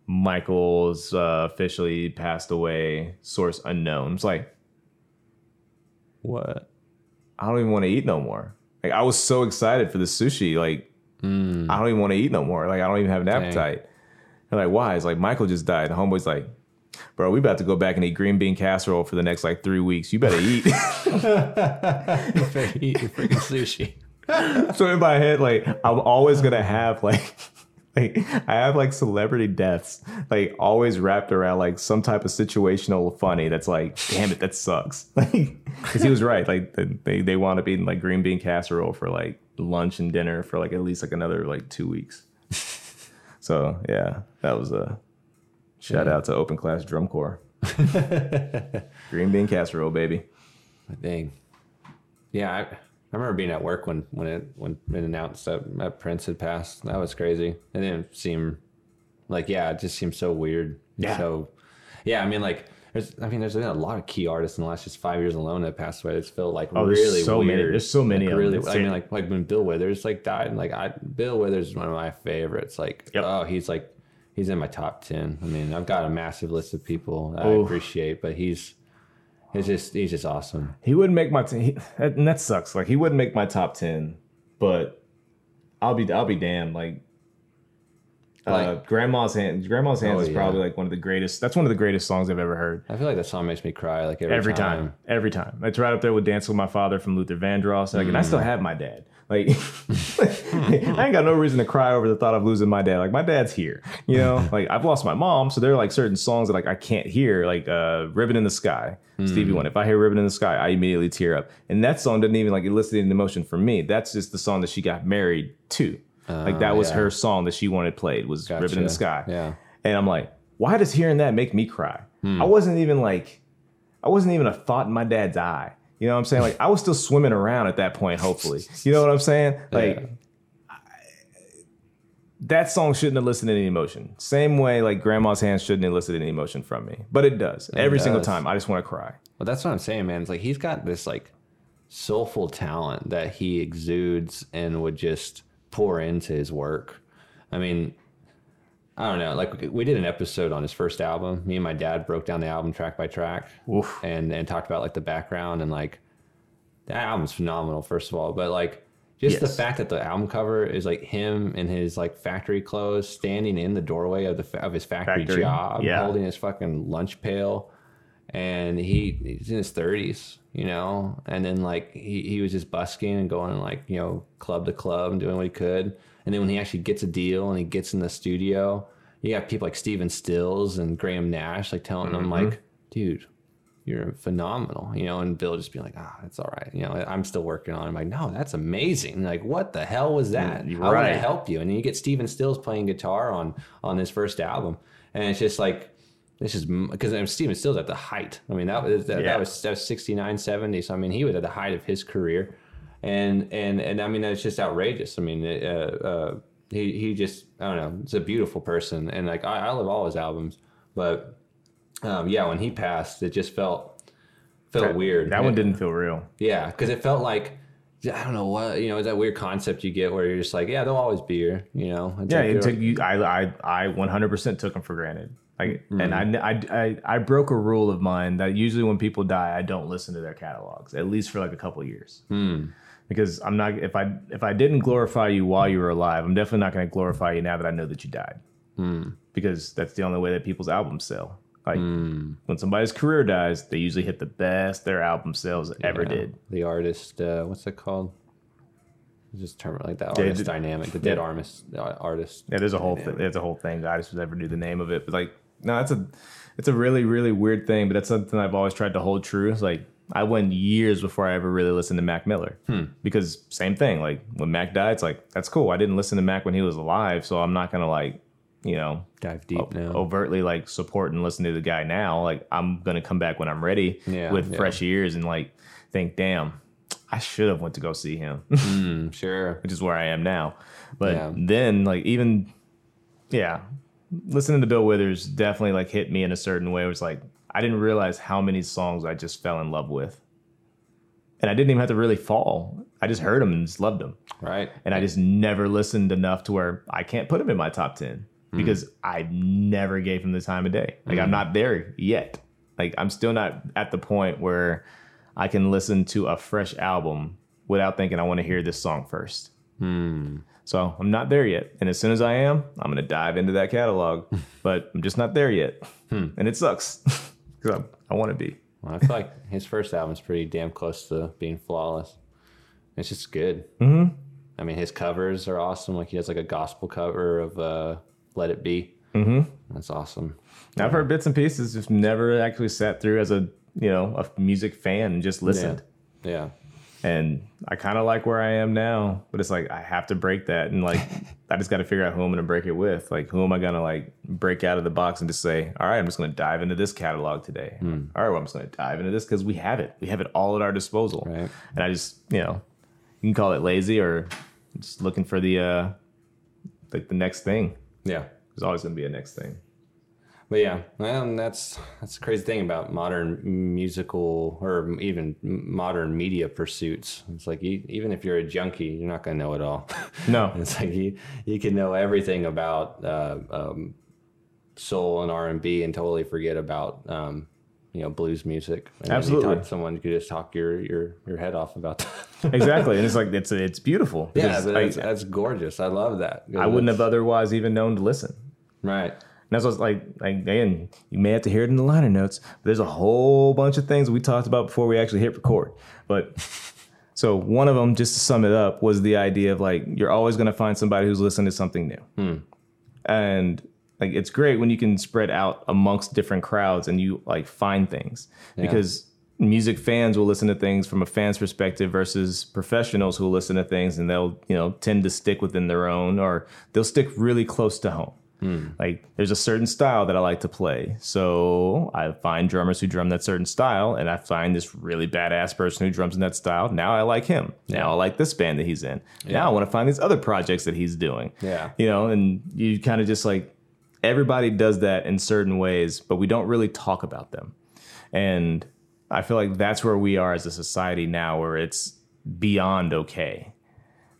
Michael's uh, officially passed away, source unknown. It's like, What? I don't even want to eat no more. Like I was so excited for the sushi, like I don't even want to eat no more. Like I don't even have an appetite. They're like, why? It's like Michael just died. The homeboy's like, bro, we about to go back and eat green bean casserole for the next like three weeks. You better eat. you Better eat your freaking sushi. so in my head, like I'm always gonna have like like I have like celebrity deaths, like always wrapped around like some type of situational funny that's like, damn it, that sucks. Like because he was right. Like they they want to be in like green bean casserole for like lunch and dinner for like at least like another like two weeks. so yeah, that was a shout out to Open Class Drum Corps. green bean casserole, baby. Dang. Yeah, I, I remember being at work when when it when it announced that, that Prince had passed. That was crazy. It didn't seem like yeah, it just seemed so weird. Yeah. So yeah, I mean like there's I mean there's been a lot of key artists in the last just five years alone that passed away. It's felt like Oh, really so weird. many. There's so many Like, of really. I mean like like when Bill Withers like died. Like I Bill Withers is one of my favorites. Like Yep. oh he's like he's in my top ten. I mean I've got a massive list of people that I appreciate, but he's he's just he's just awesome. He wouldn't make my t- he, and that sucks. Like he wouldn't make my top ten, but I'll be I'll be damned. Like, uh, Grandma's hand, Grandma's hands Oh, is yeah. probably like one of the greatest. That's one of the greatest songs I've ever heard. I feel like that song makes me cry like every, Every time. every time. It's right up there with "Dance with My Father" from Luther Vandross. Like, and I Mm. still have my dad. Like, I ain't got no reason to cry over the thought of losing my dad. Like, my dad's here. You know, like I've lost my mom, so there are like certain songs that like I can't hear, like uh, "Ribbon in the Sky." Mm. Stevie one If I hear "Ribbon in the Sky," I immediately tear up. And that song doesn't even like elicit an emotion from me. That's just the song that she got married to. Like that was yeah. her song that she wanted played was "Ribbon in the Sky." Yeah. And I'm like, why does hearing that make me cry? Hmm. I wasn't even like, I wasn't even a thought in my dad's eye. You know what I'm saying? Like I was still swimming around at that point, hopefully. You know what I'm saying? Like Yeah. I- that song shouldn't elicit any emotion. Same way like grandma's hands shouldn't elicit any emotion from me. But it does. Every single time. I just want to cry. Well, that's what I'm saying, man. It's like he's got this like soulful talent that he exudes and would just pour into his work. I mean, I don't know. Like we did an episode on his first album. Me and my dad broke down the album track by track Oof. and and talked about like the background and like that album's phenomenal. First of all, but like just the fact that the album cover is like him in his like factory clothes standing in the doorway of the of his factory, Factory, job, yeah. holding his fucking lunch pail and he he's in his 30s you know? And then like he, he was just busking and going like you know club to club and doing what he could. And then when he actually gets a deal and he gets in the studio you got people like stephen stills and graham nash like telling him like dude you're phenomenal you know? And bill just being like ah it's all right you know? I'm still working on it. I'm like no that's amazing. Like what the hell was that? You're i right. help you. And then you get stephen stills playing guitar on on his first album. And it's just like this is because Stephen Stills at the height. I mean, that was that, Yeah. that was that was 69, 70. So I mean, he was at the height of his career, and and and I mean, it's just outrageous. I mean, uh, uh, he he just I don't know. It's a beautiful person, and like I, I love all his albums, but um, yeah, when he passed, it just felt felt That- weird. That one didn't feel real. Yeah, because it felt like I don't know what you know. Is that weird concept you get where you're just like, yeah, they'll always be here. You know? It's Yeah, like, it took you. I I I 100% took him for granted. Like, and I, I I I broke a rule of mine that usually when people die, I don't listen to their catalogs at least for like a couple years. Because I'm not if I if I didn't glorify you while you were alive, I'm definitely not going to glorify you now that I know that you died. Because that's the only way that people's albums sell. Like when somebody's career dies, they usually hit the best their album sales ever yeah, did. The artist, uh, what's it called? Just term like that artist dynamic, the dead artist uh, artist. Yeah, there's a whole thing. There's a whole thing. I just never knew the name of it, but like, no, that's a, it's a really really weird thing. But that's something I've always tried to hold true. It's like I went years before I ever really listened to Mac Miller because same thing. Like when Mac died, it's like that's cool. I didn't listen to Mac when he was alive, so I'm not gonna like, you know, Dive deep now. overtly like support and listen to the guy now. Like I'm gonna come back when I'm ready Yeah, with yeah. fresh ears and like think, damn, I should have went to go see him. Mm, sure. which is where I am now. But Yeah. then, like, even yeah, listening to Bill Withers definitely like hit me in a certain way. It was like I didn't realize how many songs I just fell in love with, and I didn't even have to really fall. I just heard them and just loved them, Right. and I just never listened enough to where I can't put them in my top ten because I never gave him the time of day. Like I'm mm. not there yet. Like I'm still not at the point where I can listen to a fresh album without thinking I want to hear this song first. So I'm not there yet. And as soon as I am, I'm gonna dive into that catalog. but I'm just not there yet, and it sucks because I, I want to be. Well, I feel like his first album's pretty damn close to being flawless. It's just good. Mm-hmm. I mean, his covers are awesome. Like he has like a gospel cover of uh, "Let It Be." Mm-hmm. That's awesome. I've heard bits and pieces, just never actually sat through as a you know a music fan and just listened. Yeah. And I kind of like where I am now, but it's like I have to break that, and like I just got to figure out who I'm to break it with. Like who am I going to like break out of the box and just say, all right, I'm just going to dive into this catalog today. All right, well, I'm just going to dive into this because we have it. We have it all at our disposal. Right. And I just you know, you can call it lazy or just looking for the uh like the next thing. Yeah. There's always going to be a next thing. But yeah, well, and that's that's the crazy thing about modern musical or even modern media pursuits. It's like you, even if you're a junkie, you're not gonna know it all. No. it's like you you can know everything about uh, um, soul and R and B and totally forget about um, you know blues music. And Absolutely. you talk to someone you could just talk your your your head off about. That. exactly. And it's like it's it's beautiful. yeah, I- that's, that's gorgeous. I love that. I wouldn't have otherwise even known to listen. right. And that's what's like, like again, you may have to hear it in the liner notes. But there's a whole bunch of things we talked about before we actually hit record. But so one of them, just to sum it up, was the idea of like you're always going to find somebody who's listening to something new, hmm. and like it's great when you can spread out amongst different crowds and you like find things because music fans will listen to things from a fan's perspective versus professionals who will listen to things and they'll you know tend to stick within their own or they'll stick really close to home Hmm. like there's a certain style that I like to play. So I find drummers who drum that certain style and I find this really badass person who drums in that style. Now I like him. Now I like this band that he's in. Now I want to find these other projects that he's doing. Yeah. You know, and you kind of just like everybody does that in certain ways, but we don't really talk about them. And I feel like that's where we are as a society now where it's beyond okay.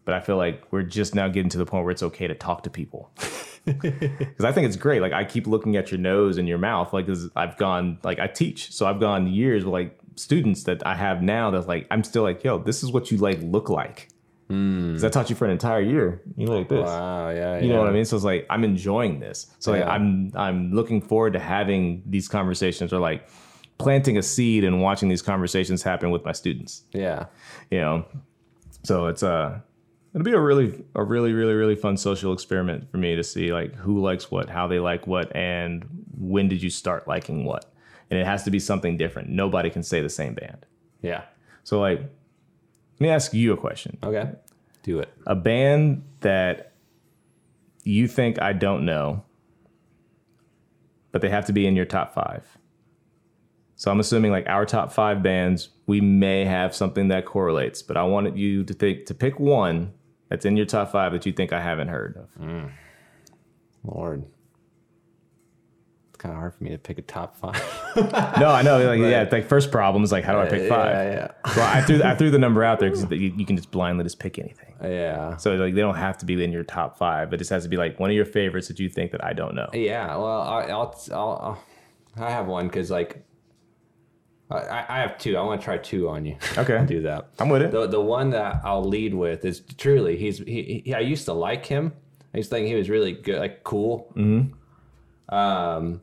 But I feel like we're just now getting to the point where it's okay to talk to people because I think it's great. Like I keep looking at your nose and your mouth, like I've gone like I teach, so I've gone years with like students that I have now. That's like I'm still like, yo, this is what you like look like. Because I taught you for an entire year. You look like this. Wow. Yeah. You know what I mean? So it's like I'm enjoying this. So like I'm I'm looking forward to having these conversations or like planting a seed and watching these conversations happen with my students Yeah. you know so it's uh it'll be a really a really really really fun social experiment for me to see like who likes what how they like what and when did you start liking what and it has to be something different nobody can say the same band Yeah. so like let me ask you a question Okay. Do it. a band that you think i don't know but they have to be in your top five so i'm assuming like our top five bands we may have something that correlates but i wanted you to think to pick one that's in your top five that you think I haven't heard of? Mm. Lord. It's kind of hard for me to pick a top five. No, I know. Like, yeah, it's like first problem is like, how do I pick five? Yeah, Well, I threw I threw the number out there because you, you can just blindly just pick anything. yeah. Yeah. So like they don't have to be in your top five. It just has to be like one of your favorites that you think that I don't know. Yeah, well, I, I'll, I'll, I'll, I have one because like, I, I have two. I want to try two on you. Okay. Do that. I'm with it. The the one that I'll lead with is truly he's he, he I used to like him. I used to think he was really good, like cool. Mm-hmm. Um,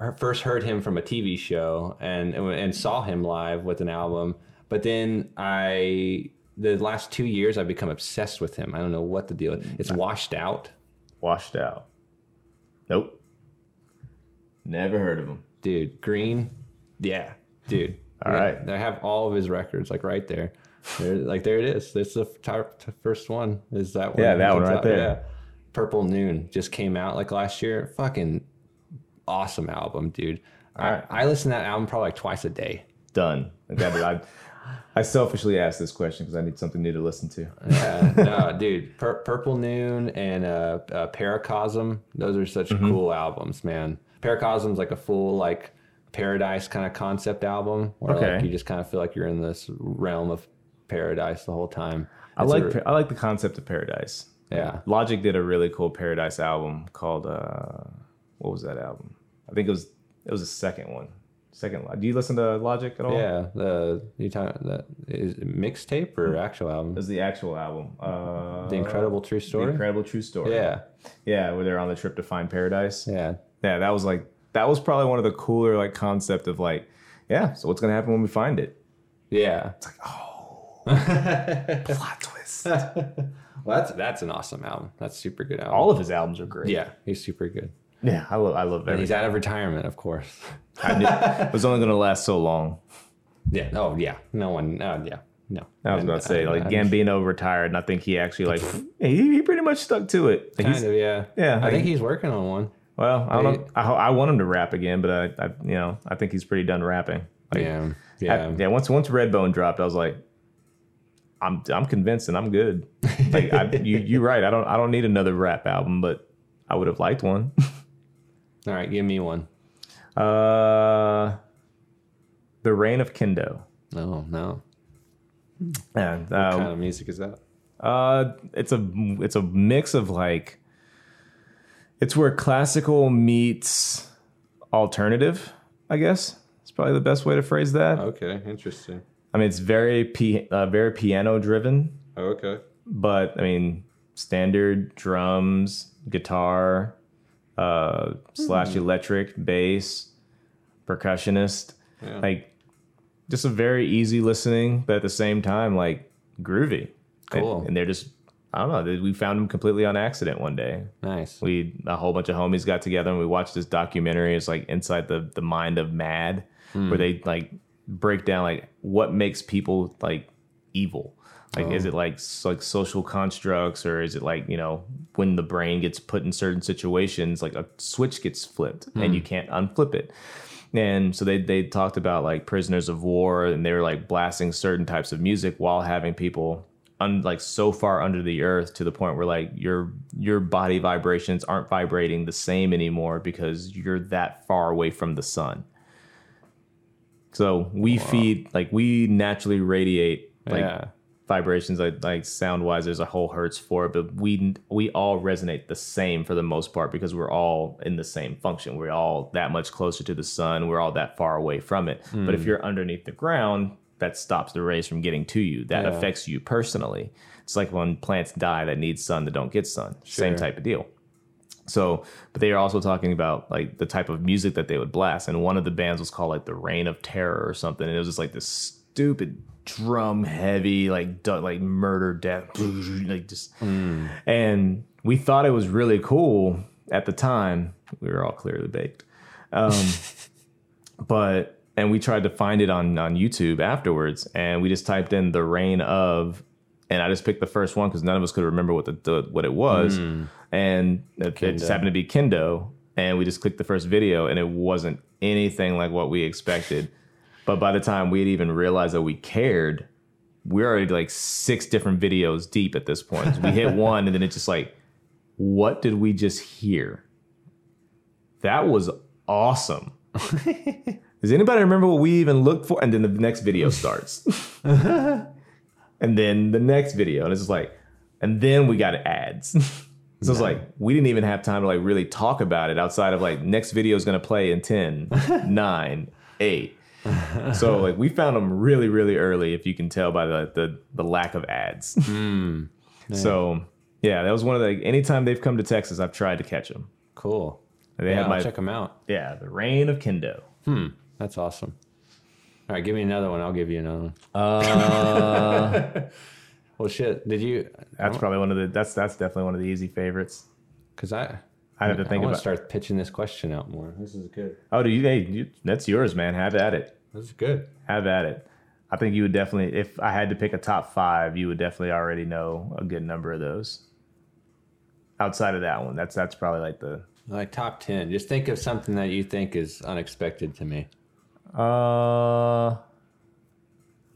I first heard him from a TV show and and saw him live with an album, but then I the last two years I've become obsessed with him. I don't know what the deal is. It's washed out. Washed out. Nope. Never heard of him. dude. Green, yeah, dude. All Yeah, right. I have all of his records like right there. there like there it is. That's the top, first one. Is that one? Yeah, that one right top, there. Yeah. Purple Noon just came out like last year. Fucking awesome album, dude. I, right. I listen to that album probably like twice a day. Done. I, I selfishly asked this question because I need something new to listen to. Yeah, no, dude. Pur- Purple Noon and uh, uh, Paracosm. Those are such Mm-hmm. cool albums, man. Paracosm's like a full like paradise kind of concept album where Okay. like you just kind of feel like you're in this realm of paradise the whole time. I It's like a- I like the concept of paradise. yeah, Logic did a really cool paradise album called uh, what was that album? I think it was it was the second one. Second. Do you listen to Logic at all? yeah. The you talk that is mixtape or actual It album? was the actual album. Uh, The Incredible True The Story. Incredible True Story. Yeah, Yeah, where they're on the trip to find paradise. yeah. Yeah, that was like that was probably one of the cooler like concept of like, yeah, so what's gonna happen when we find it? Yeah. It's like, oh plot twist. Well, that's that's an awesome album. That's super good album. All of his albums are great. yeah, he's super good. Yeah, I love I love And he's out of retirement, of course. I knew it was only gonna last so long. Yeah. Oh, yeah. No one. Oh, yeah. No. I was about to say, like Gambino retired, and I think he actually like he, he pretty much stuck to it. Like, Kind of. Yeah. yeah, I think he's working on one. Well, I don't know. I, I want him to rap again, but I, I you know I think he's pretty done rapping. Like, Yeah. I- Yeah. yeah. Once once Redbone dropped, I was like, I'm I'm convinced and I'm good. Like I, you you're right. I don't I don't need another rap album, but I would have liked one. All right. Give me one. Uh, the Reign of Kindo. No. No. And What uh, kind of music is that? uh, it's a it's a mix of like, it's where classical meets alternative. I guess it's probably the best way to phrase that. Okay. Interesting. I mean, it's very p uh, very piano driven. Okay. but I mean, standard drums, guitar, uh, slash electric, bass, percussionist, Yeah. like just a very easy listening, but at the same time, like groovy. And- Cool. And, they're just, I don't know, we found them completely on accident one day. Nice. We, a whole bunch of homies got together and we watched this documentary. It's like inside the, the mind of Mad, where hmm. they like break down like what makes people like evil. Like, is oh. it like like social constructs, or is it like you know when the brain gets put in certain situations, like a switch gets flipped and you hmm. can't unflip it. And so they they talked about like prisoners of war, and they were like blasting certain types of music while having people un, like so far under the earth to the point where like your your body vibrations aren't vibrating the same anymore because you're that far away from the sun. So we feed like we naturally radiate like yeah. vibrations like like sound wise there's a whole hertz for it but we we all resonate the same for the most part because we're all in the same function. We're all that much closer to the sun. We're all that far away from it. But if hmm. you're underneath the ground that stops the rays from getting to you. That Yeah. affects you personally. It's like when plants die that need sun that don't get sun. Same type of deal. So, but they are also talking about like the type of music that they would blast, and one of the bands was called like the Reign of Terror or something, and it was just like this stupid drum heavy like du- like murder death like just and we thought it was really cool at the time. We were all clearly baked. Um but and we tried to find it on on youtube afterwards and we just typed in the reign of and i just picked the first one because none of us could remember what the, the what it was hmm. and it, it just happened to be kindo and we just clicked the first video and it wasn't anything like what we expected but by the time we had even realized that we cared we're already like six different videos deep at this point. We hit one and then it's just like, what did we just hear? That was awesome. Does anybody remember what we even looked for? And then the next video starts. and then the next video. And it's just like, and then we got ads. so it's like, we didn't even have time to like really talk about it outside of like, next video is going to play in 10, 9, 8. so like we found them really, really early, if you can tell by the the, the lack of ads. Hmm. So yeah, that was one of the anytime they've come to Texas, I've tried to catch them. Cool. They yeah, have I'll my check them out. yeah, the reign of Kindo. Hmm. That's awesome. All right, give me another one. I'll give you another one. Uh, Well, shit. Did you? that's probably one of the that's that's definitely one of the easy favorites. Because I. I have to think I want about. to start pitching this question out more. This is good. Oh, do you? Hey, you, that's yours, man. Have at it. That's good. Have at it. I think you would definitely, if I had to pick a top five, you would definitely already know a good number of those. Outside of that one, that's that's probably like the Like top ten. Just think of something that you think is unexpected to me. Uh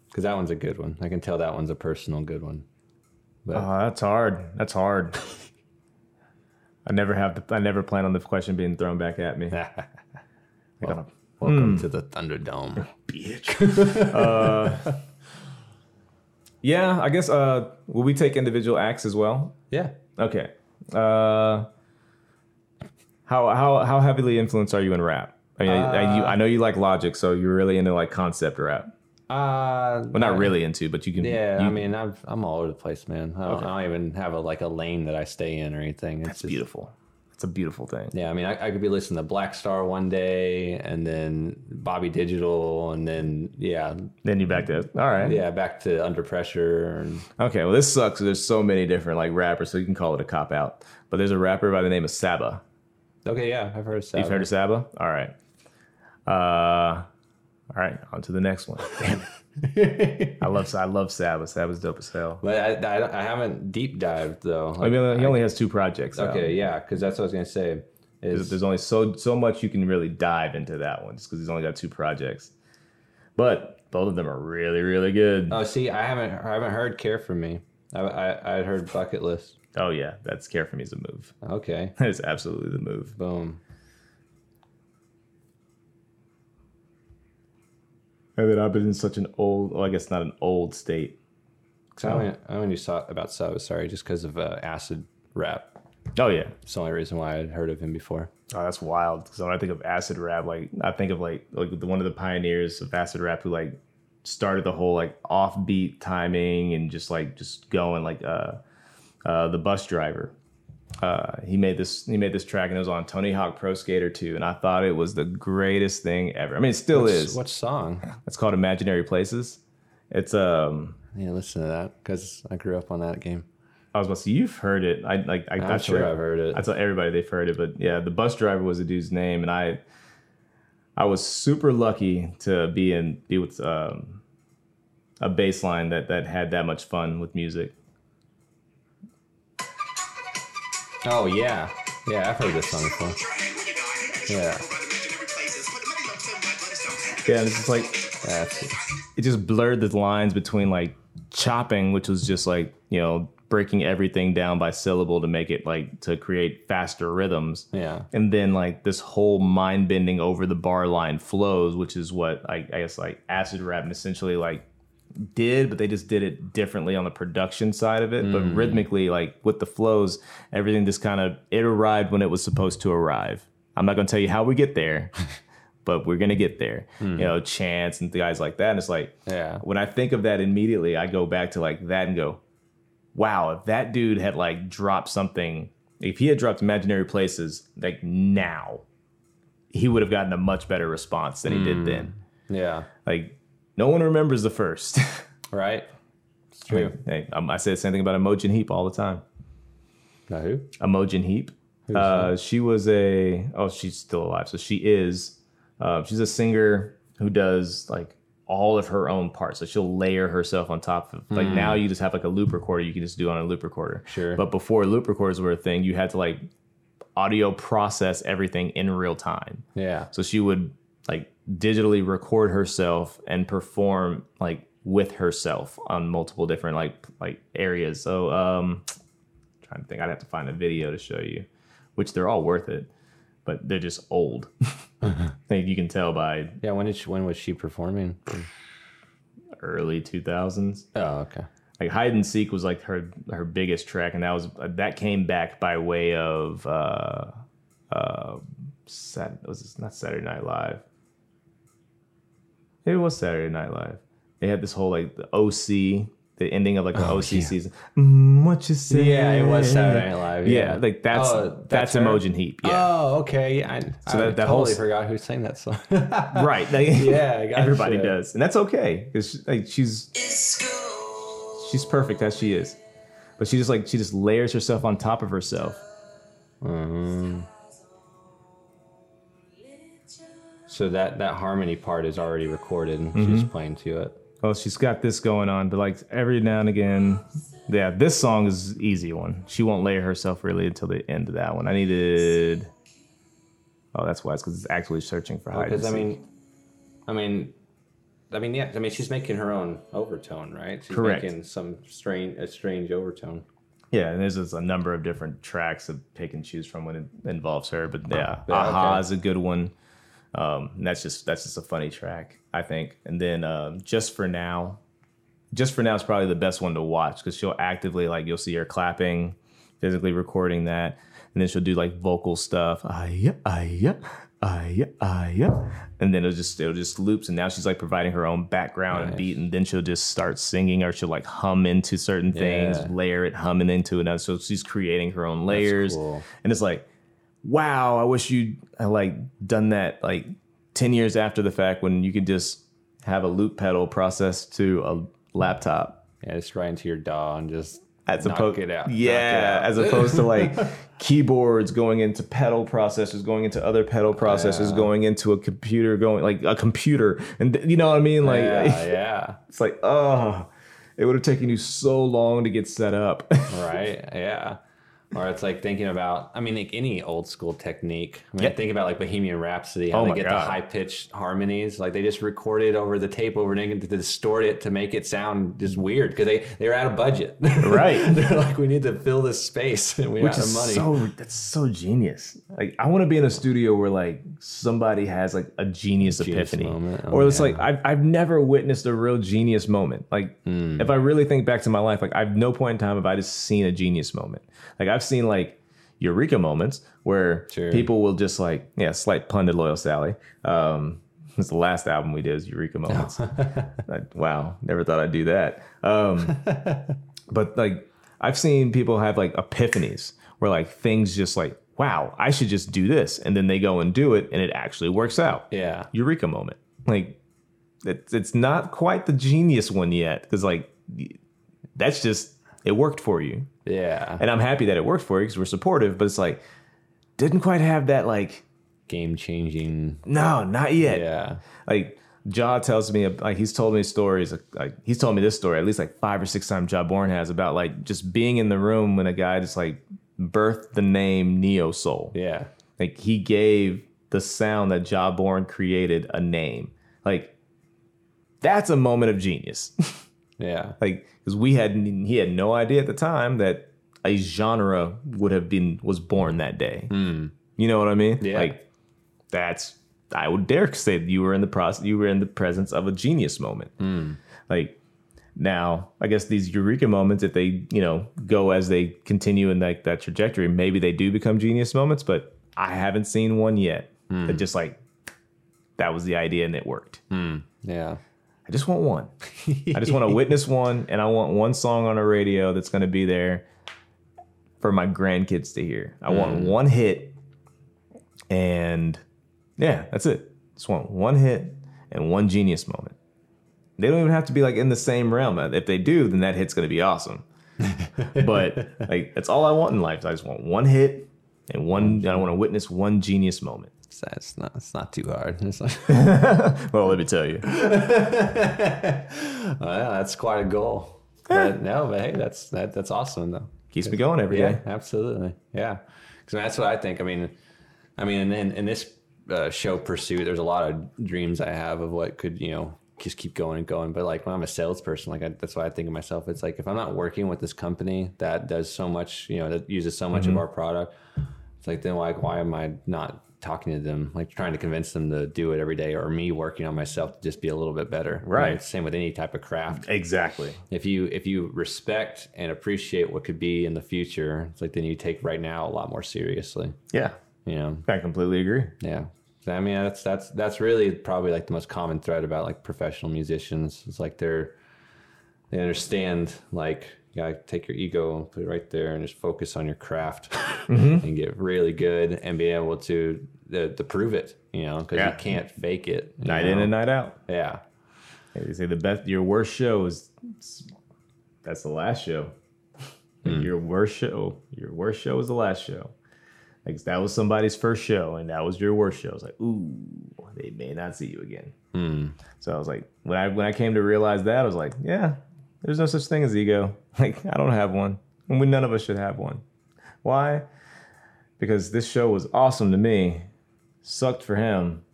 Because that one's a good one. I can tell that one's a personal good one. But Oh, that's hard. That's hard. I never have. The, I never plan on the question being thrown back at me. I gotta- welcome to the Thunderdome. Bitch. Yeah, I guess. Uh, will we take individual acts as well? yeah. Okay. Uh, how how how heavily influenced are you in rap? I mean, I, you, I know you like Logic, so you're really into like concept rap. Uh, Well, not really into, but you can. Yeah, you- I mean, I've, I'm all over the place, man. I don't, I don't even have a like a lane that I stay in or anything. It's it's just- beautiful. It's a beautiful thing. Yeah, I mean, I, I could be listening to Black Star one day, and then Bobby Digital, and then yeah, Then you back to all right. yeah, back to Under Pressure, and Okay, well, this sucks. There's so many different like rappers, so you can call it a cop out. But there's a rapper by the name of Saba. Okay, yeah, I've heard of Saba. You've heard of Saba? All right. Uh, all right. On to the next one. I love I love Saba. Saba's dope as hell. But I, I, I haven't deep dived though. I mean, he only has two projects. out. okay, yeah, because that's what I was gonna say. There's, Is there's only so so much you can really dive into that one, just because he's only got two projects. But both of them are really really good. oh, see, I haven't I haven't heard Care for Me. I I, I heard Bucket List. Oh yeah, that's care for me is a move. Okay, That is absolutely the move. boom. And then I've been in such an old, well, I guess not an old state. So I only, I only saw about Saba, sorry, just because of uh, acid rap. Oh yeah, It's the only reason why I'd heard of him before. Oh, that's wild. So when I think of acid rap, like I think of like like the, one of the pioneers of acid rap who like started the whole like offbeat timing and just like just going like uh uh the Busdriver. Uh, he made this he made this track and it was on Tony Hawk Pro Skater 2 and I thought it was the greatest thing ever. I mean it still is. What song? It's called Imaginary Places. It's um Yeah, listen to that because I grew up on that game. I was about to say you've heard it. I like I, I'm I'm sure I've heard it. I tell everybody they've heard it, but yeah, the Busdriver was a dude's name, and I, I was super lucky to be in be with um, a bass line that that had that much fun with music. Oh yeah, yeah, I've heard this song before. Yeah, Yeah, it's just like it just blurred the lines between like chopping, which was just like you know breaking everything down by syllable to make it like to create faster rhythms. yeah, and then like this whole mind bending over the bar line flows, which is what I, I guess like acid rap and essentially like did, but they just did it differently on the production side of it. But mm. rhythmically, like with the flows, everything just kind of it arrived when it was supposed to arrive. I'm not gonna tell you how we get there, but we're gonna get there. Mm. You know, chance and guys like that. And it's like yeah. when I think of that immediately, I go back to like that and go, wow, if that dude had like dropped something, if he had dropped Imaginary Places like now, he would have gotten a much better response than he did mm. then. Yeah, Like, no one remembers the first. right. It's true. hey, um, I say the same thing about Imogen Heap all the time. Now who? Imogen Heap. Uh, she was a oh she's still alive so she is uh, she's a singer who does like all of her own parts so she'll layer herself on top of like now you just have like a loop recorder you can just do on a loop recorder Sure. but before loop recorders were a thing you had to like audio process everything in real time Yeah. so she would like digitally record herself and perform like with herself on multiple different like like areas. So um trying to think I'd have to find a video to show you, which they're all worth it, but they're just old. I think you can tell by Yeah, when did she, when was she performing? early 2000s. Oh, okay. Like hide and seek was like her her biggest track, and that was that came back by way of uh uh Sat was not Saturday Night Live. It was Saturday Night Live. They had this whole like the OC, the ending of like the OC yeah. season. Mm, what you say? Yeah, it was Saturday Night Live. Yeah, Yeah, like that's Oh, that's, her? Imogen Heap. Yeah, Oh, okay. Yeah, I, I that- that whole totally s- forgot who sang that song. right. Like, Yeah, gotcha. everybody does, and that's okay because like she's she's perfect as she is, but she just like she just layers herself on top of herself. Um, so that that harmony part is already recorded, and Mm-hmm. she's playing to it. Oh, she's got this going on, but like every now and again, yeah, this song is easy one. She won't layer herself really until the end of that one. I needed. Oh, that's why it's because it's actually searching for hide. Because I mean, I mean, I mean, yeah. I mean, she's making her own overtone, right? She's Correct. making some strange, a strange overtone. yeah, and there's just a number of different tracks to pick and choose from when it involves her. But yeah, Yeah, Aha okay. is a good one. Um, and that's just that's just a funny track, I think. And then um, just for now, just for now is probably the best one to watch because she'll actively like you'll see her clapping, physically recording that, and then she'll do like vocal stuff. Ah yeah, ah yeah, and then it'll just it'll just loops. And now she's like providing her own background and Nice. beat, and then she'll just start singing or she'll like hum into certain things, Yeah. layer it, humming into another. So she's creating her own layers, cool. and it's like wow, I wish you'd uh, like done that like 10 years after the fact when you could just have a loop pedal processed to a laptop Yeah, just right into your DAW and just as opposed it out. knock it yeah out. as opposed to like keyboards going into pedal processors going into other pedal processors Yeah. going into a computer going like a computer and th- you know what i mean like yeah, yeah, it's like oh it would have taken you so long to get set up right, yeah. Or it's like thinking about, I mean, like any old school technique. I mean, Yeah. think about like Bohemian Rhapsody, how Oh they get God. the high pitched harmonies. Like they just recorded over the tape over and to distort it to make it sound just weird because they they're out of budget. Right. they're like, we need to fill this space and we're which out of is money. so that's so genius. Like I want to be in a studio where like somebody has like a genius, Genius epiphany. Oh, or it's yeah. like I've I've never witnessed a real genius moment. Like Hmm. if I really think back to my life, like I've no point in time have I just seen a genius moment. Like I've seen like eureka moments where Sure. people will just like yeah, slight pun to Loyal Sally. Um, it's the last album we did is Eureka Moments. Like, wow, never thought I'd do that. Um, but like I've seen people have like epiphanies where like things just like, wow, I should just do this. And then they go and do it and it actually works out. yeah. Eureka moment. Like it's it's not quite the genius one yet. Cause like that's just it worked for you. Yeah. And I'm happy that it worked for you because we're supportive, but it's like didn't quite have that like Game changing. no, not yet. Yeah. Like Jah tells me, like he's told me stories. Like he's told me this story at least like five or six times. Jah Born has about like just being in the room when a guy just like birthed the name Neo Soul. Yeah. Like he gave the sound that Jah Born created a name. Like that's a moment of genius. Yeah. like because we had he had no idea at the time that a genre would have been was born that day. Hmm. You know what I mean? Yeah. Like that's I would dare say that you were in the process you were in the presence of a genius moment. Hmm. Like now, I guess these eureka moments, if they you know go as they continue in like that trajectory, maybe they do become genius moments. But I haven't seen one yet hmm. that just like that was the idea and it worked. Yeah. I just want one. I just want to witness one, and I want one song on the radio that's going to be there for my grandkids to hear. I want mm. one hit, and yeah, that's it. Just want one hit and one genius moment. They don't even have to be like in the same realm. Uh, if they do, then that hit's going to be awesome. but like that's all I want in life. I just want one hit and one. I want to witness one genius moment. It's, it's not. It's not too hard. Like, Well, let me tell you. well, that's quite a goal. But no, but hey, that's that, that's awesome though. Keeps me going every day. Yeah, absolutely. Yeah, because that's what I think. I mean, I mean, in in this uh, show pursuit, there's a lot of dreams I have of what could you know just keep going and going. But like when I'm a salesperson, like I, that's why I think of myself. It's like if I'm not working with this company that does so much, you know, that uses so much of our product, it's like then like why am I not talking to them, like trying to convince them to do it every day, or me working on myself to just be a little bit better. You know, Right. Same with any type of craft. Exactly. If you if you respect and appreciate what could be in the future, it's like then you take right now a lot more seriously. Yeah. You know, I completely agree. yeah. I mean, that's that's that's really probably like the most common thread about like professional musicians. It's like they're they understand like you gotta take your ego and put it right there and just focus on your craft and mm-hmm. get really good and be able to to, to prove it. You know, because Yeah. you can't fake it. Night know? in and night out. yeah. They say the best, your worst show is that's the last show. Hmm. Your worst show, your worst show is the last show. Like that was somebody's first show, and that was your worst show. It's like, ooh, they may not see you again. Hmm. So I was like, when I when I came to realize that, I was like, yeah, there's no such thing as ego. Like I don't have one, and we none of us should have one. Why? Because this show was awesome to me, sucked for him.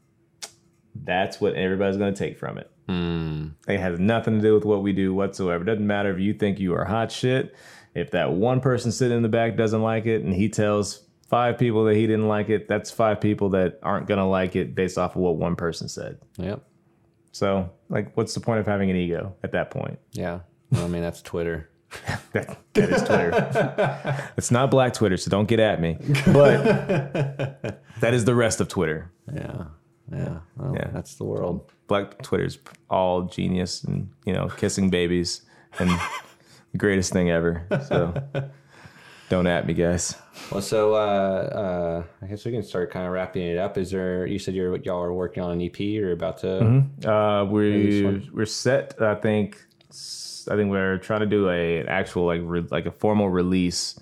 That's what everybody's gonna take from it. Hmm. It has nothing to do with what we do whatsoever. Doesn't matter if you think you are hot shit. If that one person sitting in the back doesn't like it and he tells five people that he didn't like it, that's five people that aren't going to like it based off of what one person said. Yep. So, like, what's the point of having an ego at that point? Yeah. Well, I mean, that's Twitter. That, that is Twitter. it's not black Twitter, so don't get at me. But that is the rest of Twitter. Yeah. Yeah. Well, Yeah. That's the world. Black Twitter's all genius and, you know, kissing babies and the greatest thing ever. So don't at me, guys. Well, so uh, uh, I guess we can start kind of wrapping it up. Is there? You said you're y'all are working on an EP. You're about to. Uh, we we're set. I think I think we're trying to do a an actual like re, like a formal release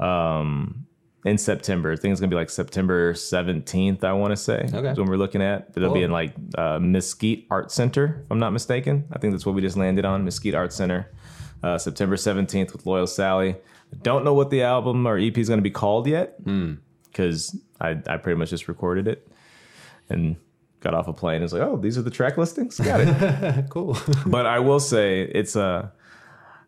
um, in September. I think it's gonna be like September seventeenth. I want to say. Okay. when we're looking at. It'll be in like uh, Mesquite Art Center, if I'm not mistaken. I think that's what we just landed on, Mesquite Art Center, uh, September seventeenth with Loyal Sally. I don't know what the album or EP is gonna be called yet because I I pretty much just recorded it and got off a plane and was like, oh, these are the track listings. Got it. cool. but I will say it's uh,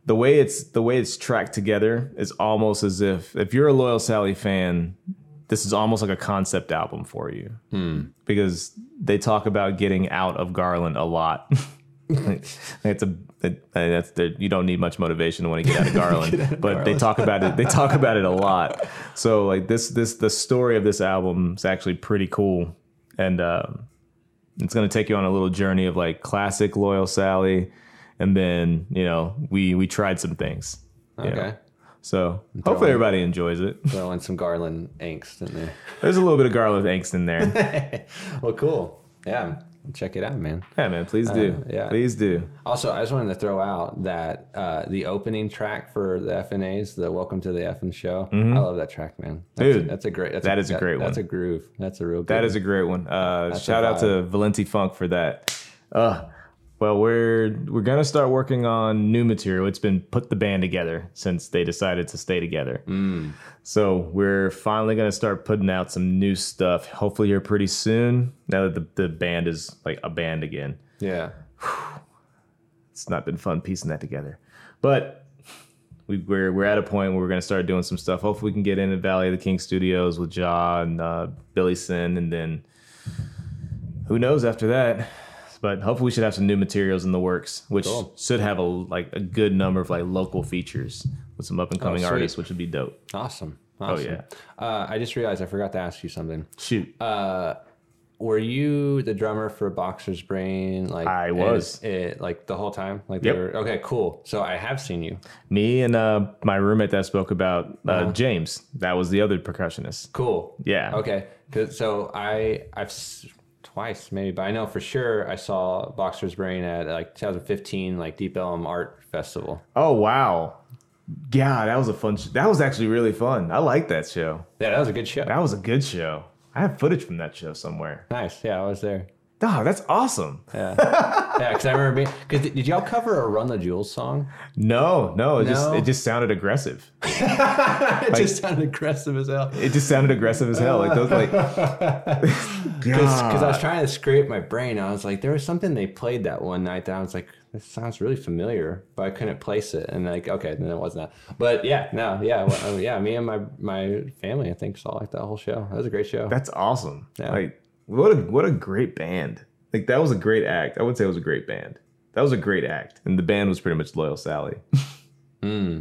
the way it's the way it's tracked together is almost as if if you're a loyal Sally fan, this is almost like a concept album for you because they talk about getting out of Garland a lot. it's a it, that's the, you don't need much motivation to want to get out of Garland, but they talk about it. They talk about it a lot. So like this this the story of this album is actually pretty cool, and um, it's going to take you on a little journey of like classic loyal Sally, and then you know we we tried some things. you know. Okay. So hopefully everybody enjoys it. Throw in some Garland angst in there. There's a little bit of Garland angst in there. Well, cool. Yeah. Check it out, man. yeah, man. Please do. yeah. Please do. Also, I just wanted to throw out that uh, the opening track for the FNAs, the Welcome to the FN Show. I love that track, man. That's Dude, a, that's a great. That's that is a great That's one. That's a groove. That's a real. That is a great one. Uh, shout out to Valenti Funk for that. Uh, well, we're we're gonna start working on new material. It's been put the band together since they decided to stay together. Mm. So we're finally gonna start putting out some new stuff. Hopefully here pretty soon. Now that the, the band is like a band again. yeah. It's not been fun piecing that together, but. We, we're we're at a point where we're gonna start doing some stuff. Hopefully, we can get in at Valley of the King Studios with Jah and uh, Billy Sin, and then who knows after that. But hopefully, we should have some new materials in the works, which Cool. should have a like a good number of like local features with some up and coming Oh, artists, which would be dope. Awesome. awesome. yeah. Uh, I just realized I forgot to ask you something. Shoot, Were you the drummer for Boxer's Brain? Like I was. It, like the whole time. Like Yep. they were okay. Cool. So I have seen you. me and uh, my roommate that I spoke about, uh, Uh-huh. James, that was the other percussionist. Cool. Yeah. Okay. so I I've twice maybe, but I know for sure I saw Boxer's Brain at like 2015 like Deep Ellum Art Festival. Oh wow, yeah, that was a fun. Sh- that was actually really fun. I like that show. Yeah, that was a good show. That was a good show. I have footage from that show somewhere. Nice. Yeah, I was there. Oh, that's awesome. Yeah, yeah. Because I remember being. Because did, did y'all cover a Run the Jewels song? No, no, it just No? it just sounded aggressive. It just sounded aggressive as hell. It just sounded aggressive as hell. Like those like Because I was trying to scrape my brain. I was like, there was something they played that one night that I was like, this sounds really familiar, but I couldn't place it. And like, okay, then it wasn't that. But yeah, no, yeah, well, uh, yeah. Me and my my family, I think, saw like that whole show. That was a great show. That's awesome. Yeah. Like what a what a great band. Like that was a great act. I would say it was a great band. That was a great act. And the band was pretty much Loyal Sally. Mm.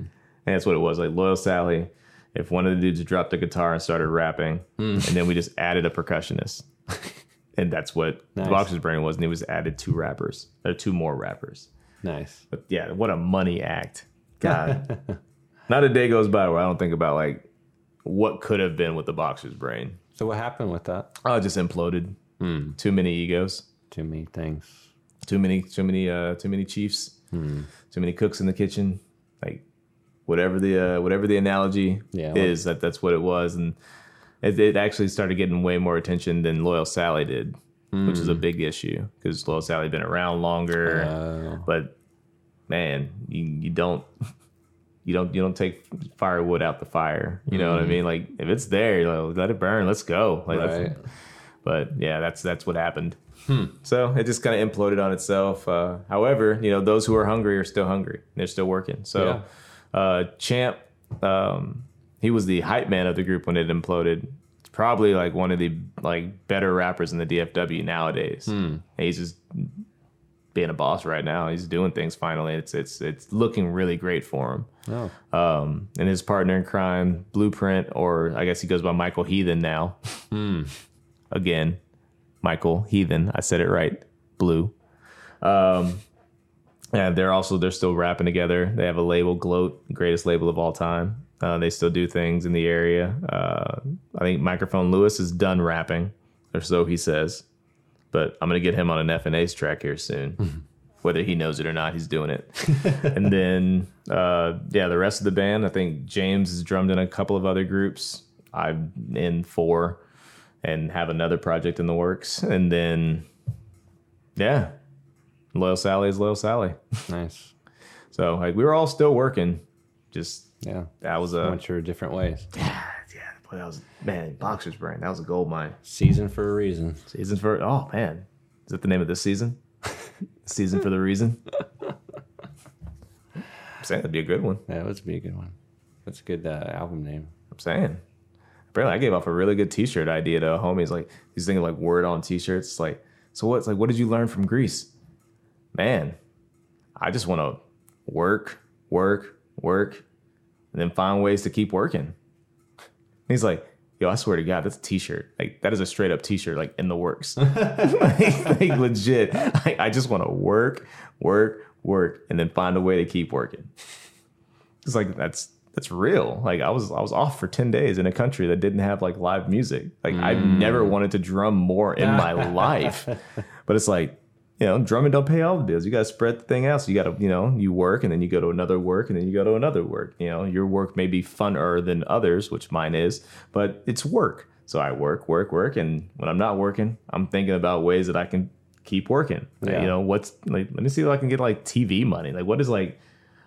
And that's what it was. Like Loyal Sally, if one of the dudes dropped a guitar and started rapping, Hmm. and then we just added a percussionist. and that's what Nice. the Boxer's Brain was. And it was added two rappers. Or two more rappers. Nice. But yeah, what a money act. God. Not a day goes by where I don't think about like what could have been with the Boxer's Brain. So what happened with that? Oh, just imploded. Hmm. Too many egos. Too many things. too many too many uh too many chiefs too many cooks in the kitchen like whatever the uh whatever the analogy Yeah, well- is that that's what it was and it, it actually started getting way more attention than loyal sally did which is a big issue because loyal sally had been around longer Uh, but man you, you don't you don't you don't take firewood out the fire you know what i mean like if it's there like, let it burn let's go like right. but yeah, that's that's what happened. So it just kind of imploded on itself. Uh, however, you know, those who are hungry are still hungry. They're still working. So uh, Champ, um, he was the hype man of the group when it imploded. It's probably like one of the like better rappers in the DFW nowadays. He's just being a boss right now. He's doing things finally. It's it's it's looking really great for him. Oh, Um, and his partner in crime, Blueprint, or I guess he goes by Michael Heathen now. Again, Michael Heathen. I said it right. Blue. Um, and they're also they're still rapping together. They have a label, Gloat, greatest label of all time. Uh, they still do things in the area. Uh, I think Microphone Lewis is done rapping, or so he says. But I'm gonna get him on an FNA's track here soon. Whether he knows it or not, he's doing it. and then uh, yeah, the rest of the band. I think James has drummed in a couple of other groups. I'm in four, and have another project in the works. And then yeah, Loyal Sally is Loyal Sally. nice. So like we were all still working. Just Yeah. that was a Went your different ways. Boy, that was man, Boxer's Brain. That was a gold mine. Season for a reason. Season for oh man, is that the name of this season? season for the reason. I'm saying that'd be a good one. Yeah, that would be a good one. That's a good uh, album name. I'm saying. Apparently, I gave off a really good T-shirt idea to a homie. He's like, he's thinking like word on T-shirts. It's like, so what's like, what did you learn from Greece? Man, I just want to work, work, work, and then find ways to keep working. He's like, yo, I swear to God, that's a T-shirt. Like that is a straight up T-shirt, like in the works. like, like, legit. Like, I just want to work, work, work, and then find a way to keep working. It's like that's that's real. Like I was I was off for 10 days in a country that didn't have like live music. Like I've never mm. wanted to drum more in my life. But it's like, you know, drumming don't pay all the bills. You gotta spread the thing out. So you gotta, you know, you work and then you go to another work and then you go to another work. You know, your work may be funner than others, which mine is, but it's work. So I work, work, work, and when I'm not working, I'm thinking about ways that I can keep working. Yeah. You know, what's like let me see if I can get like TV money. Like what is like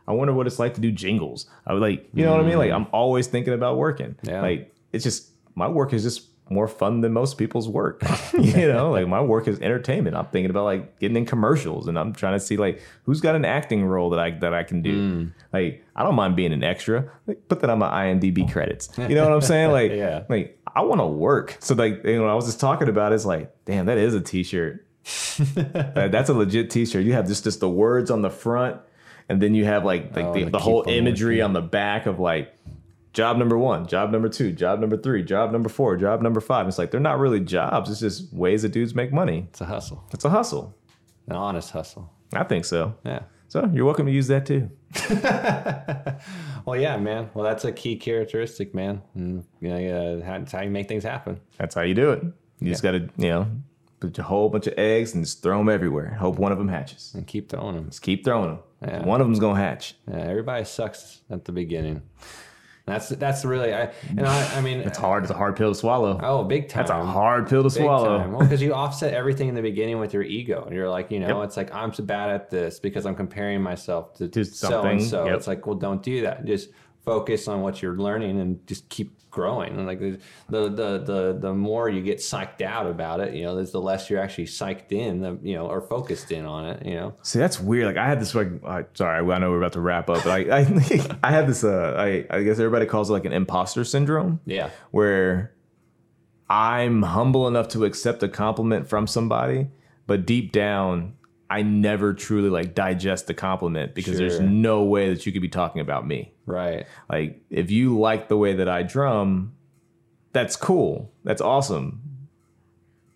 I wonder what it's like to do jingles. I would like, you know what I mean? Like mm. I'm always thinking about working. Yeah. Like it's just my work is just more fun than most people's work. you know, like my work is entertainment. I'm thinking about like getting in commercials and I'm trying to see like who's got an acting role that I that I can do. Like I don't mind being an extra. Like put that on my IMDb credits. You know what I'm saying? Like Yeah. like I want to work. So like you know I was just talking about it, it's like, damn, that is a t-shirt. That- that's a legit t-shirt. You have just just the words on the front and then you have like like Oh, the, to the whole imagery working. on the back of like job number one, job number two, job number three, job number four, job number five. It's like they're not really jobs. It's just ways that dudes make money. It's a hustle, It's a hustle. an honest hustle. I think so. Yeah. So you're welcome to use that too. Well, yeah, man. Well, that's a key characteristic, man. And, you know, uh, that's how you make things happen. That's how you do it. You just got to, you know, put a whole bunch of eggs and just throw them everywhere. Hope one of them hatches. And keep throwing them. Just keep throwing them. Yeah. One of them's gonna hatch. Yeah, everybody sucks at the beginning. That's that's really I and I, I mean It's hard. It's a hard pill to swallow. oh big time. That's a hard pill to Big swallow. time. Well, because you offset everything in the beginning with your ego, and you're like, you know, Yep. it's like I'm so bad at this because I'm comparing myself to, To so and so. yep. It's like, well, don't do that. Just focus on what you're learning and just keep growing. And like the the the the, more you get psyched out about it, you know, there's the less you're actually psyched in, the, you know, or focused in on it. You know, See, that's weird. Like I had this like, I, sorry, I know we're about to wrap up, but I, I, I had this. Uh, I, I guess everybody calls it like an imposter syndrome, yeah, where I'm humble enough to accept a compliment from somebody, but deep down, I never truly like digest the compliment because there's no way that you could be talking about me. right, Like if you like the way that I drum, that's cool. That's awesome.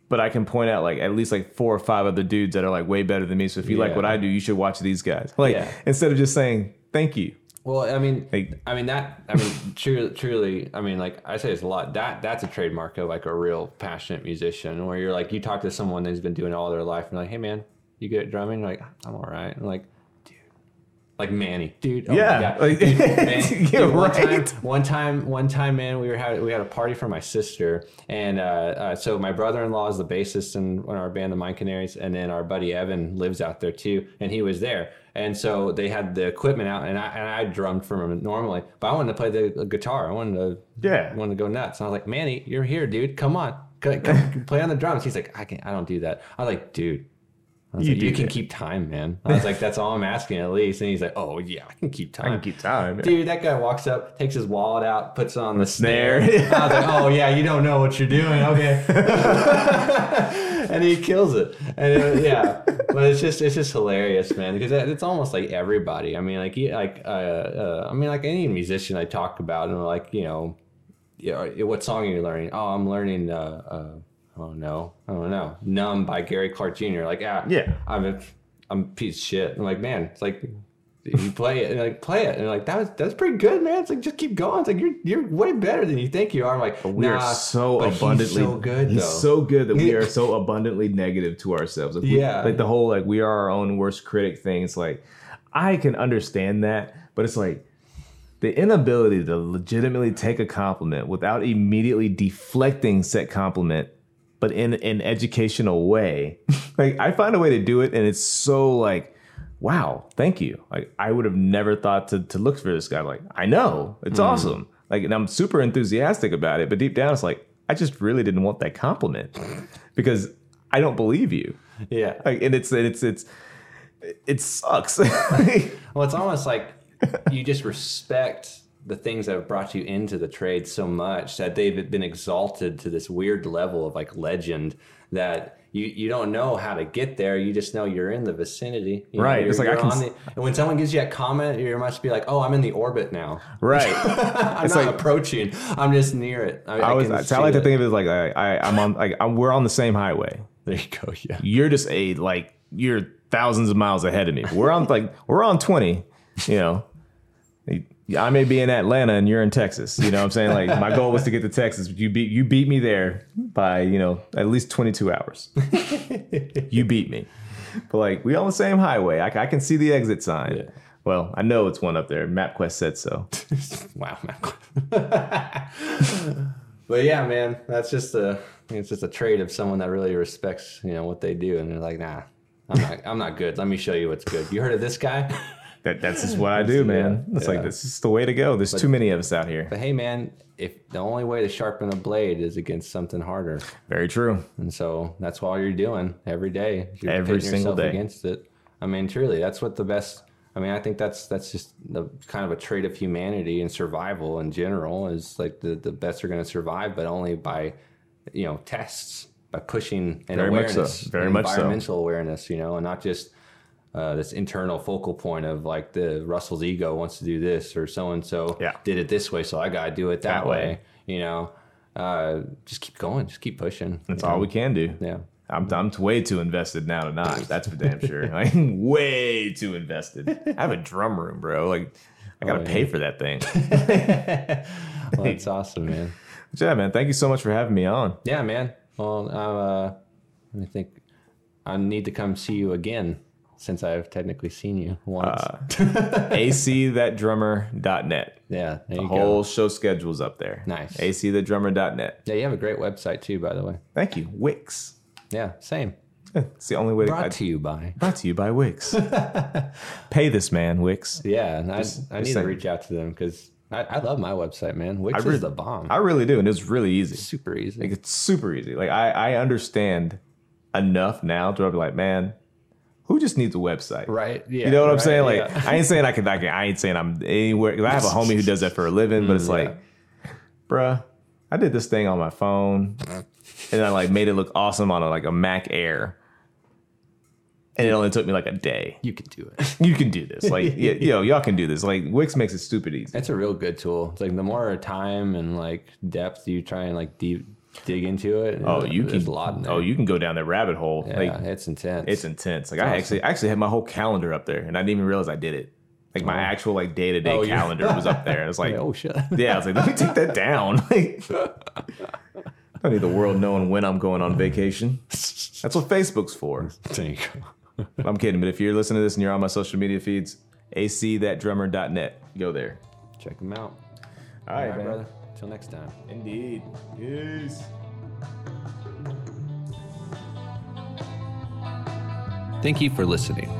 But I can point out like at least like four or five other dudes that are like way better than me. So if you like what I do, you should watch these guys. Like Yeah. instead of just saying thank you. Well, I mean, Like- I mean that. I mean, truly, truly. I mean, like I say, it's a lot. That that's a trademark of like a real passionate musician, where you're like, you talk to someone that's been doing it all their life, and like, hey man, you at drumming? You're like, I'm all right. I'm like, dude, like Manny, dude. Oh Yeah, my God. like- Dude, man, Yeah, dude, one time, one time, one time, man, we were having we had a party for my sister, and uh, uh, so my brother-in-law is the bassist in, in our band, the Mind Canaries, and then our buddy Evan lives out there too, and he was there, and so they had the equipment out, and I and I drummed for him normally, but I wanted to play the, guitar, I wanted to, Yeah. Wanted to go nuts, and I was like, Manny, you're here, dude, come on, come, come play on the drums. He's like, I can not I don't do that. I was like, dude. I was You like, you can that. keep time, man. I was like, that's all I'm asking at least. And he's like, oh yeah, I can keep time. I can keep time. Dude, that guy walks up, takes his wallet out, puts it on the snare. snare. I was like, oh yeah, you don't know what you're doing, okay? and he kills it. And it, yeah, but it's just it's just hilarious, man, because it's almost like everybody. I mean, like like uh, uh, I mean, like any musician I talk about, and like you know, you know, what song are you learning? Oh, I'm learning. Uh, uh, oh no, I don't know. Numb by Gary Clark Jr. Like, ah, Yeah. I'm a, I'm a piece of shit. I'm like, man, it's like you play it and like play it and like that was that's pretty good, man. It's like just keep going. It's like you're you're way better than you think you are. I'm like, we nah, are so abundantly so good he's though. so good that we are so abundantly negative to ourselves. Like we- Yeah. like the whole like we are our own worst critic thing. It's like I can understand that, but it's like the inability to legitimately take a compliment without immediately deflecting said compliment, but in an educational way. like I find a way to do it, and it's so like, wow, thank you. Like I would have never thought to to look for this guy. Like I know it's hmm. awesome. Like and I'm super enthusiastic about it, but deep down it's like I just really didn't want that compliment because I don't believe you. yeah. Like and it's it's it's it sucks. Well, it's almost like you just respect the things that have brought you into the trade so much that they've been exalted to this weird level of like legend that you, you don't know how to get there. You just know you're in the vicinity. You know, Right. you're- It's like I can the, and when someone gives you a comment, you must be like, "Oh, I'm in the orbit now. right. I'm It's not like- approaching. I'm just near it." I, I was so I see like to think of it as like I, I I'm on like I'm, we're on the same highway. There you go. Yeah. You're just a like you're thousands of miles ahead of me. We're on like we're on 20, you know. I may be in Atlanta and you're in Texas. You know what I'm saying? Like my goal was to get to Texas, but you beat you beat me there by, you know, at least 22 hours. you beat me. But like we on the same highway. I, I can see the exit sign. Yeah. Well, I know it's one up there. MapQuest said so. wow, man. but yeah, man, that's just a it's just a trait of someone that really respects you know what they do, and they're like, nah, I'm not I'm not good. Let me show you what's good. You heard of this guy? That that's just what I do, man. Yeah, It's like this is the way to go. There's too many of us out here. But hey, man, if the only way to sharpen a blade is against something harder, Very true. and so that's all you're doing every day. You're Every single day. against it. I mean, truly, that's what the best. I mean, I think that's that's just the kind of a trait of humanity and survival in general. Is like the the best are going to survive, but only by you know tests by pushing and Very much so. Very much so. environmental awareness. You know, and not just. Uh, this internal focal point of like the Russell's ego wants to do this or so and so Yeah. did it this way, so I got to do it that, That way. way. You know, uh, just keep going, just keep pushing. That's all know? we can do. Yeah. I'm, I'm way too invested now to not. That's for damn sure. I'm way too invested. I have a drum room, bro. Like, I gotta Oh, pay for that thing. Well, that's awesome, man. Yeah, man. Thank you so much for having me on. Yeah, man. Well, I'm, uh, let me think. I need to come see you again since I've technically seen you once. Uh, acthatdrummer.net. yeah, there The whole go. show schedule's up there. Nice. acthatdrummer.net. Yeah, you have a great website too, by the way. Thank you. Wix. Yeah, same. It's the only way to Brought I- to you by. brought to you by Wix. Pay this man, Wix. Yeah, and I, I just need to reach out to them because I, I love my website, man. Wix I is the bomb. I really do, and it's really easy. Super easy. Like it's super easy. Like I, I understand enough now to be like, man, who just needs a website? right? Yeah. You know what I'm saying? Like yeah. I ain't saying I can, I can I ain't saying I'm anywhere I have a homie who does that for a living, but it's Mm, yeah. like, bruh, I did this thing on my phone and I like made it look awesome on a, like a Mac Air. And it only took me like a day. you can do it. You can do this. Like, yeah, yo, y'all can do this. Like, Wix makes it stupid easy. It's a real good tool. It's like the more time and like depth you try and like deep dig into it. Oh, uh, you there's can. a lot in there. Oh, you can go down that rabbit hole. yeah, Like, it's intense. it's intense. Like, I actually, I actually had my whole calendar up there, and I didn't even realize I did it. Like, my oh. actual like day to day Oh, yeah. calendar was up there. It's was Like, oh shit. yeah, I was like, let me take that down. Like, I don't need the world knowing when I'm going on vacation. That's what Facebook's for. there you. I'm kidding, but if you're listening to this and you're on my social media feeds, acthatdrummer.net, go there. Check them out. All All right, right, man. brother. Till next time. Indeed. Peace. Thank you for listening.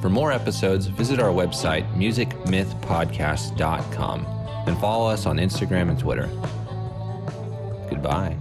For more episodes, visit our website, musicmythpodcast.com, and follow us on Instagram and Twitter. Goodbye.